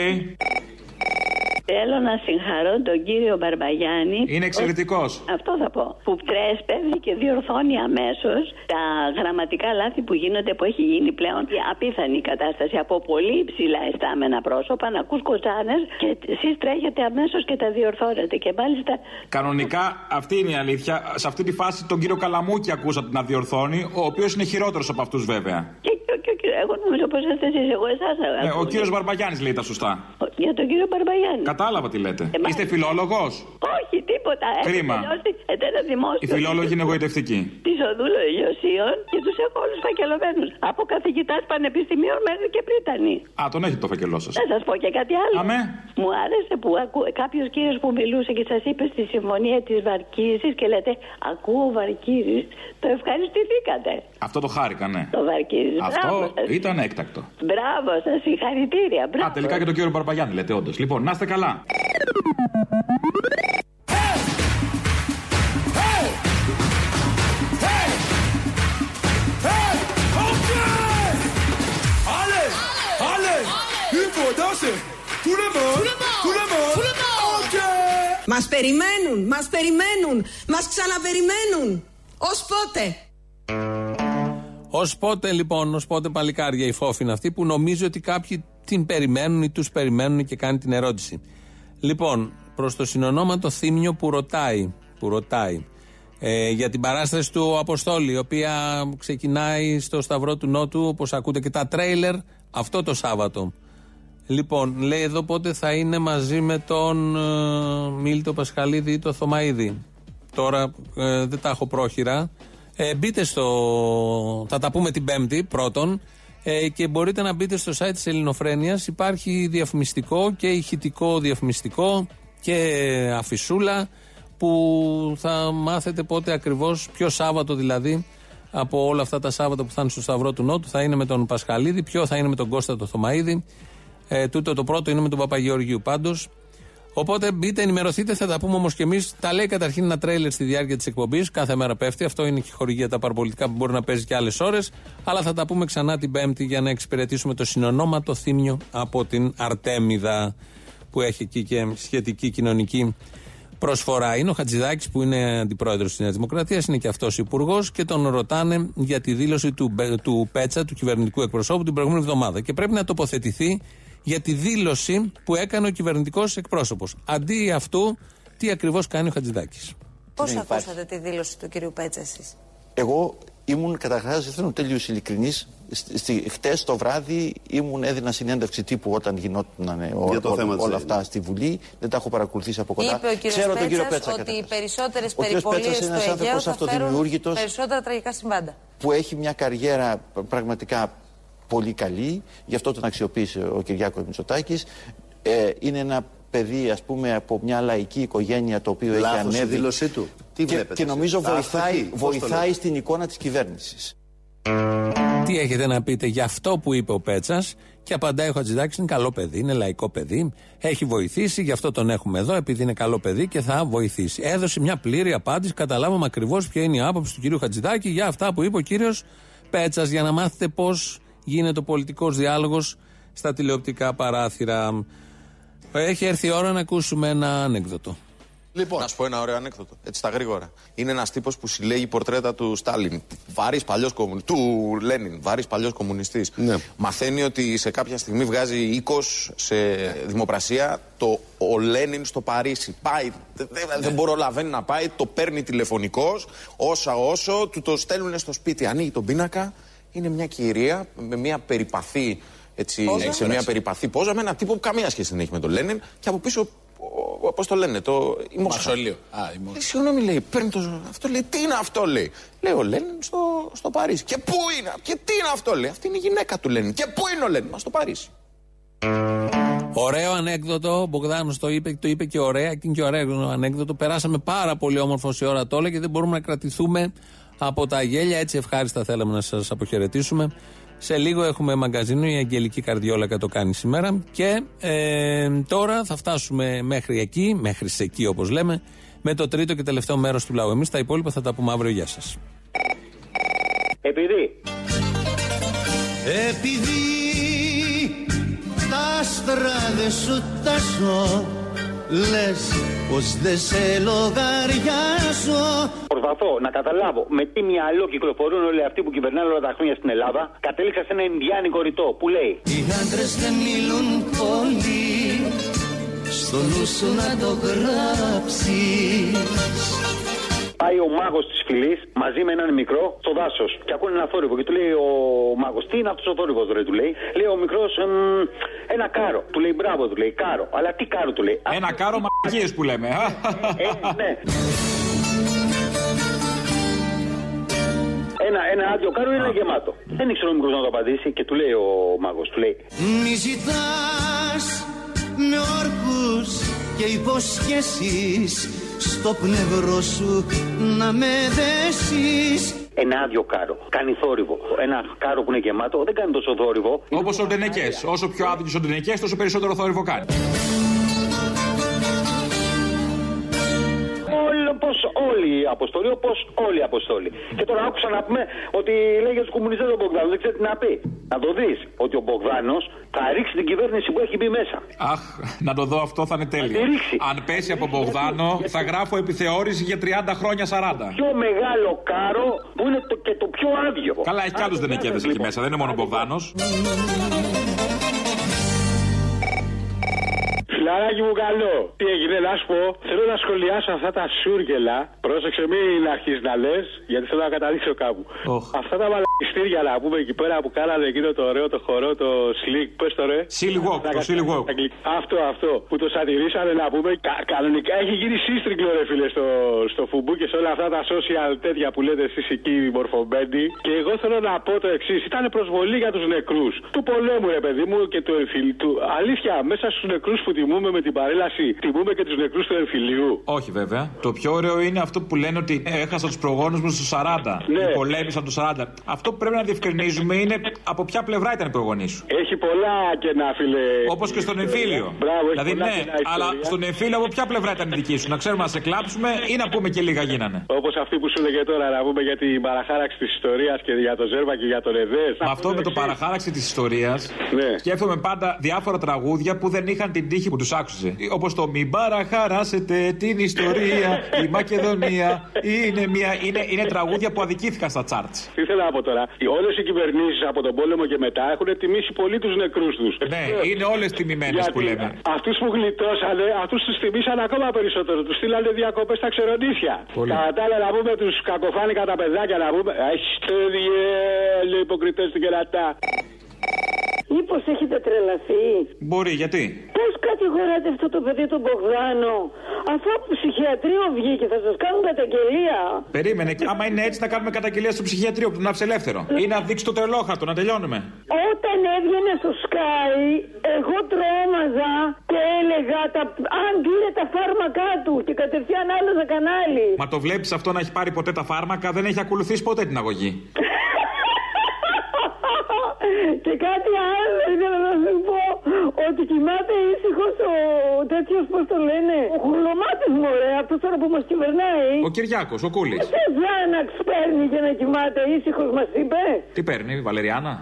Θέλω να συγχαρώ τον κύριο Μπαρμπαγιάννη. Είναι εξαιρετικός. Αυτό θα πω. Που τρέσπευε και διορθώνει αμέσως τα γραμματικά λάθη που γίνονται, που έχει γίνει πλέον η απίθανη κατάσταση από πολύ υψηλά αισθάμενα πρόσωπα, να ακούς κοτσάνε και εσεί τρέχετε αμέσως και τα διορθώνετε. Και μάλιστα. Κανονικά αυτή είναι η αλήθεια. Σε αυτή τη φάση τον κύριο Καλαμούκη ακούσατε να διορθώνει, ο οποίος είναι χειρότερος από αυτούς βέβαια. Και, και, και, και εγώ νομίζω πως είστε εσεί, εγώ εσάς. Ε, ο κύριος Μπαρμπαγιάννης λέει τα σωστά. Για τον κύριο Μπαρμπαγιάννη. Κατάλαβα τι λέτε. Ε, μα- Είστε φιλόλογος; Όχι, τίποτα. Έχω Κρίμα. τελειώσει ένα δημόσιο. Οι φιλόλογοι είναι εγωιτευτικοί. Της Οδούλο Ηλιοσίων και τους έχω όλους φακελωμένους. Από καθηγητάς πανεπιστημίων μέχρι και πρίτανη. Α, τον έχετε το φακελό σας. Θα σας πω και κάτι άλλο. Αμέ. Μου άρεσε που κάποιος κύριος που μιλούσε και σας είπε στη συμφωνία της Βαρκίζη και λέτε Ακούω Βαρκίζη. Το ευχαριστηθήκατε. Αυτό το χάρηκα, ναι. Το Βαρκίζη. Αυτό Μπράβο σας. ήταν έκτακτο. Μπράβο σας, συγχαρητήρια. Μπράβο. Α, τελικά και τον κύριο Μπαρμπαγιάννη λέτε, όντως. Λοιπόν, να είστε καλά. Allez, allez, il faut danser. Tout le monde, tout le monde, ok. Μας περιμένουν, μας περιμένουν, μας ξαναπεριμένουν. Ως πότε; Ω πότε λοιπόν, ως πότε παλικάρια η φόφη είναι αυτή που νομίζει ότι κάποιοι την περιμένουν ή τους περιμένουν και κάνει την ερώτηση. Λοιπόν, προς το συνονόματο θύμιο που ρωτάει, που ρωτάει ε, για την παράσταση του Αποστόλη, η οποία ξεκινάει στο Σταυρό του Νότου, όπως ακούτε και τα τρέιλερ, αυτό το Σάββατο. Λοιπόν, λέει εδώ πότε θα είναι μαζί με τον ε, Μίλτο Πασχαλίδη ή τον Θωμαίδη; Τώρα ε, δεν τα έχω πρόχειρα. Ε, μπείτε στο. Θα τα πούμε την Πέμπτη πρώτον. Ε, και μπορείτε να μπείτε στο site της Ελληνοφρένειας Υπάρχει διαφημιστικό και ηχητικό διαφημιστικό και αφισούλα που θα μάθετε πότε ακριβώς, ποιο Σάββατο δηλαδή από όλα αυτά τα Σάββατα που θα είναι στο Σταυρό του Νότου θα είναι με τον Πασχαλίδη, ποιο θα είναι με τον Κώστα το Θωμαίδη. Ε, τούτο το πρώτο είναι με τον Παπαγεωργίου πάντως. Οπότε μπείτε, ενημερωθείτε, θα τα πούμε όμως και εμείς. Τα λέει καταρχήν ένα τρέιλερ στη διάρκεια της εκπομπής. Κάθε μέρα πέφτει. Αυτό είναι και η χορηγία τα παραπολιτικά που μπορεί να παίζει και άλλες ώρες. Αλλά θα τα πούμε ξανά την Πέμπτη για να εξυπηρετήσουμε το συνονόματο θύμιο από την Αρτέμιδα που έχει εκεί και σχετική κοινωνική προσφορά. Είναι ο Χατζηδάκης που είναι αντιπρόεδρος της Νέας Δημοκρατίας, είναι και αυτός υπουργός και τον ρωτάνε για τη δήλωση του, Μπε- του Πέτσα, του κυβερνητικού εκπροσώπου, την προηγούμενη εβδομάδα. Και πρέπει να τοποθετηθεί για τη δήλωση που έκανε ο κυβερνητικός εκπρόσωπος. Αντί αυτού, τι ακριβώς κάνει ο Χατζηδάκης; Πώ Δεν υπάρχει. ακούσατε τη δήλωση του κυρίου Πέτσα εσείς; Εγώ ήμουν καταρχάς, δεν θέλω τέλειος ειλικρινής. Χτες το βράδυ ήμουν, έδινα συνέντευξη τύπου όταν γινόταν ε, ο- Για το ο- θέμα της όλα Έλληνας. αυτά στη Βουλή. Δεν τα έχω παρακολουθήσει από κοντά. Είπε ο κύριος Ξέρω τον κύριο Πέτσας Πέτσα ότι οι καταρχάς. περισσότερες Ο κύριος περιπολίες Πέτσας είναι στο ένας Αιγαίο άνθρωπος θα φέρουν αυτοδημιούργητος περισσότερα τραγικά συμβάντα. που έχει μια καριέρα πραγματικά πολύ καλή, γι' αυτό τον αξιοποίησε ο Κυριάκος Μητσοτάκης. Ε, είναι ένα παιδί, ας πούμε, από μια λαϊκή οικογένεια το οποίο έχει Λάθος η ανέβει. δήλωσή του. Τι και, βλέπετε και εσείς; νομίζω Άστοχη. βοηθάει, Πώς το βοηθάει λέτε; στην εικόνα της κυβέρνησης. Τι έχετε να πείτε για αυτό που είπε ο Πέτσας; Και απαντάει ο Χατζηδάκης είναι καλό παιδί, είναι λαϊκό παιδί. Έχει βοηθήσει, γι' αυτό τον έχουμε εδώ, επειδή είναι καλό παιδί και θα βοηθήσει. Έδωσε μια πλήρη απάντηση, καταλάβαμε ακριβώς ποια είναι η άποψη του κυρίου Χατζηδάκη για αυτά που είπε ο κύριος Πέτσας, για να μάθετε πώς γίνεται ο πολιτικός διάλογος στα τηλεοπτικά παράθυρα. Έχει έρθει η ώρα να ακούσουμε ένα ανέκδοτο. Λοιπόν. Να σου πω ένα ωραίο ανέκδοτο, έτσι στα γρήγορα. Είναι ένας τύπος που συλλέγει πορτρέτα του Στάλιν. Βαρύς παλιός κομμουνιστή. Του Λένιν. Βαρύς παλιός κομμουνιστής. Μαθαίνει ότι σε κάποια στιγμή βγάζει οίκος σε δημοπρασία το ο Λένιν στο Παρίσι. Πάει, δεν δεν προλαβαίνει να πάει, το παίρνει τηλεφωνικός, όσα όσο, του το στέλνουν στο σπίτι. Ανοίγει τον πίνακα, είναι μια κυρία με μια περιπαθή. Έτσι, Πόζα; σε μια περιπαθή πόζα με ένα τύπο που καμία σχέση δεν έχει με τον Λένιν και από πίσω, πώς το λένε, το. Η Μόσχα. Μασολείο. Α, η Μόσχα. Ε, συγγνώμη, λέει, παίρνει το. Αυτό λέει, τι είναι αυτό, λέει. Λέει ο Λένιν στο, στο Παρίσι. Και πού είναι, και τι είναι αυτό, λέει. Αυτή είναι η γυναίκα του Λένιν. Και πού είναι ο Λένιν, μας στο Παρίσι. Ωραίο ανέκδοτο. Ο Μπογδάνος το είπε, το είπε και ωραία. Και είναι και ωραίο ανέκδοτο. Περάσαμε πάρα πολύ όμορφο η ώρα τώρα και δεν μπορούμε να κρατηθούμε από τα γέλια. Έτσι ευχάριστα θέλαμε να σας αποχαιρετήσουμε. Σε λίγο έχουμε μαγκαζίνο. Η Αγγελική Καρδιόλακα το κάνει σήμερα. Και ε, τώρα θα φτάσουμε μέχρι εκεί, μέχρι σε εκεί όπως λέμε, με το τρίτο και τελευταίο μέρος του λαού. Εμείς τα υπόλοιπα θα τα πούμε αύριο. Γεια σας. Επειδή Επειδή τα άστρα δεν σου τα ζω Λες πως δεν σε λογαριάζω προσπαθώ να καταλάβω με τι μυαλό κυκλοφορούν όλοι αυτοί που κυβερνάνε όλα τα χρόνια στην Ελλάδα, κατέληξα σε ένα Ινδιάνικο ρητό που λέει Οι άντρες δεν μιλούν πολύ Στο νου σου να το γράψεις Πάει ο μάγος της φυλής μαζί με έναν μικρό στο δάσος και ακούνε ένα θόρυβο. Και του λέει ο μάγος, Τι είναι αυτός ο θόρυβος, ρε, του λέει. Λέει ο μικρός, ένα κάρο. Του λέει μπράβο, του λέει κάρο. Αλλά τι κάρο του λέει. Ένα κάρο μαγείε που λέμε. α. Ε, ναι. Ένα, ένα άδειο κάρο ή ένα γεμάτο. Δεν ήξερε ο μικρός να το απαντήσει και του λέει ο μάγος, του λέει Μη ζητάς με όρκους και υποσχέσεις Στο πνευρό σου να με δέσεις ένα άδειο κάρο. Κάνει θόρυβο. Ένα κάρο που είναι γεμάτο δεν κάνει τόσο θόρυβο. Όπως ο Ντενεκές. Όσο πιο άδικο ο Ντενεκές, τόσο περισσότερο θόρυβο κάνει. Πώς όλοι οι αποστολοί, όπως όλοι οι αποστολοί. Και τώρα άκουσα να πούμε ότι λέει για τους κομμουνιστές ο Μπογδάνος. Δεν ξέρει τι να πει. Να το δεις ότι ο Μπογδάνος θα ρίξει την κυβέρνηση που έχει μπει μέσα. Αχ, να το δω αυτό θα είναι τέλειο. τη ρίξει. Αν πέσει από Μπογδάνο, θα γράφω επιθεώρηση για 30 χρόνια 40. Πιο μεγάλο κάρο που είναι το, και το πιο άδειο. Καλά, έχει κι άλλους Ντενεκέδε εκεί μέσα, δεν είναι μόνο ο Μπογδάνος. Φιλαράκι μου καλό. Τι έγινε, να σου πω. Θέλω να σχολιάσω αυτά τα σούργελα. Πρόσεξε, μην αρχίσεις να λες, γιατί θέλω να καταδείξω κάπου. Αυτά τα μαλακιστήρια να πούμε εκεί πέρα που κάνανε εκείνο το ωραίο το χορό, το slick, πες το ρε. Silly walk, το silly walk. Αυτό, αυτό. Που το σατυρίσανε να πούμε. Κα- κανονικά έχει γίνει σύστριγκλο, ρε φίλε, στο, στο φουμπού και σε όλα αυτά τα social τέτοια που λέτε εσείς εκεί μορφωμένοι. Και εγώ θέλω να πω το εξής. Ήταν προσβολή για τους νεκρούς. Του πολέμου, ρε παιδί μου, και του εμφυλίου. Αλήθεια, μέσα στους νεκρούς που τιμούμε με την παρέλαση, τιμούμε και τους νεκρούς του εμφυλίου. Όχι βέβαια. Το πιο ωραίο είναι αυτό που λένε ότι έχασα τους προγόνους μου στους 40. Ναι. Ή πολέμησαν τους 40. Αυτό που πρέπει να διευκρινίζουμε είναι από ποια πλευρά ήταν οι προγονεί σου. Έχει πολλά κενά, φίλε. Όπως και στον εμφύλιο. Μπράβο, έχει δηλαδή πολλά ναι, κενά αλλά ιστορία. στον εμφύλιο από ποια πλευρά ήταν η δική σου. Να ξέρουμε να σε κλάψουμε ή να πούμε και λίγα γίνανε. Όπως αυτή που σου έλεγε τώρα να πούμε για την παραχάραξη της ιστορίας και για το Ζέρβα και για τον Εδές. Με αυτό με το παραχάραξη της ιστορίας, Ναι. σκέφτομαι πάντα διάφορα τραγούδια που δεν είχαν την τύχη που τους άκουσε. Όπως το Μην παραχαράσετε την ιστορία, η Μακεδονία. Είναι, μια, είναι, είναι τραγούδια που αδικήθηκαν στα τσάρτς. Τι ήθελα να πω τώρα. Όλες οι κυβερνήσεις από τον πόλεμο και μετά έχουν τιμήσει πολύ τους νεκρούς τους. Ναι, είναι όλες τιμημένες που λέμε. Αυτούς που γλιτώσανε, αυτούς τους τιμήσαν ακόμα περισσότερο. Τους στείλανε διακοπές στα ξερονήσια. Πολύ. Κατά τα άλλα, να πούμε τους κακοφάνηκα τα παιδάκια να πούμε. Έχετε διέλε υποκριτές του κερατά. Μήπως έχετε τρελαθεί; Μπορεί, γιατί; Πώς κατηγοράτε αυτό το παιδί τον Μπογδάνο, αφού από ψυχιατρίο βγήκε, θα σας κάνουν καταγγελία. Περίμενε, άμα είναι έτσι να κάνουμε καταγγελία στο ψυχιατρίο που τον άφησε ελεύθερο. Ή να δείξει το τρελόχαρτο, να τελειώνουμε. Όταν έβγαινε στο Sky, εγώ τρόμαζα και έλεγα τα... αν πήρε τα φάρμακά του και κατευθείαν άλλαζα κανάλι. Μα το βλέπεις αυτό να έχει πάρει ποτέ τα φάρμακα, δεν έχει ακολουθήσει ποτέ την αγωγή. και κάτι άλλο ήθελα να σου πω ότι κοιμάται ήσυχος ο τέτοιος, πώς το λένε, ο χουλωμάτη μου, ωραία, αυτός τώρα που μας κυβερνάει. Ο Κυριάκος, ο Κούλης. Τι Ζάναξ παίρνει για να κοιμάται ήσυχος, μας είπε. Τι παίρνει, Βαλεριάνα;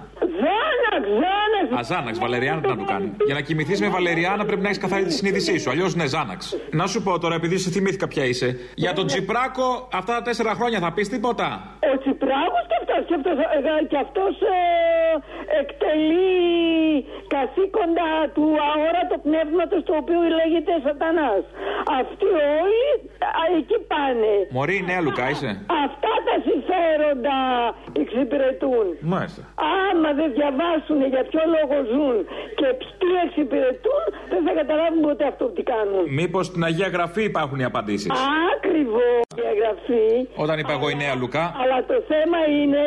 Ζάναξ, Ζάναξ. Α, Ζάναξ, Βαλεριάνα τι να του κάνει. Για να κοιμηθείς με Βαλεριάνα πρέπει να έχεις καθαρή τη συνείδησή σου. Αλλιώς είναι Ζάναξ. Να σου πω τώρα, επειδή σε θυμήθηκα ποια είσαι. Για τον Τσιπράκο αυτά τα τέσσερα χρόνια θα πεις τίποτα; Ο Τσιπράκος και αυτός, και αυτός, ε, και αυτός ε, εκτελεί καθήκοντα του αόρατο πνεύματος το οποίο λέγεται σατανάς. Αυτοί όλοι α, εκεί πάνε. Μωρή, νέα Λουκά είσαι. Αυτά τα συμφέροντα εξυπηρετούν. Μάλιστα. Άμα δεν διαβάσουν για ποιο λόγο ζουν και τι εξυπηρετούν, δεν θα καταλάβουν ποτέ αυτό που τι κάνουν. Μήπως στην Αγία Γραφή υπάρχουν οι απαντήσεις. Ακριβώς διαγραφή. Όταν είπα εγώ η νέα Λουκά. Αλλά το θέμα είναι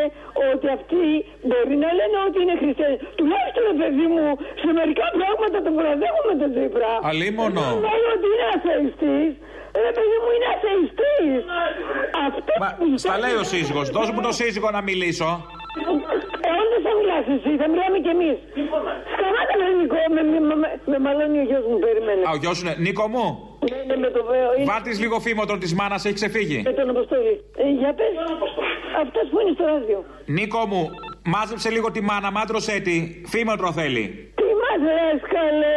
ότι αυτοί μπορεί να λένε ότι είναι χριστιανοί. Τουλάχιστον, ρε παιδί μου, σε μερικά πράγματα τον παραδέχομαι τον Τσίπρα. Αλίμονο. Λέει ότι είναι αθεϊστής. Ρε παιδί μου, είναι αθεϊστής. Αυτός Μα, στα λέει ο σύζυγος. Δώσ' μου το σύζυγο να μιλήσω. Εάν δεν θα μιλάς εσύ, θα μιλάμε κι εμείς. Σταμάτα με Νικό, με, με, με, με μαλώνει ο γιος μου, περιμένει. Α, ο γιος σου είναι. Νίκο μου, Ναι, ναι, με το βέβαιο. βάλτε λίγο φήμοτρο της μάνας, έχει ξεφύγει. Με τον Αποστόλη. Ε, για πες, αυτός που είναι στο ράδιο. Νίκο μου, μάζεψε λίγο τη μάνα, μάντρωσέ τη. Φήμοτρο θέλει. Τι μας λες, καλέ.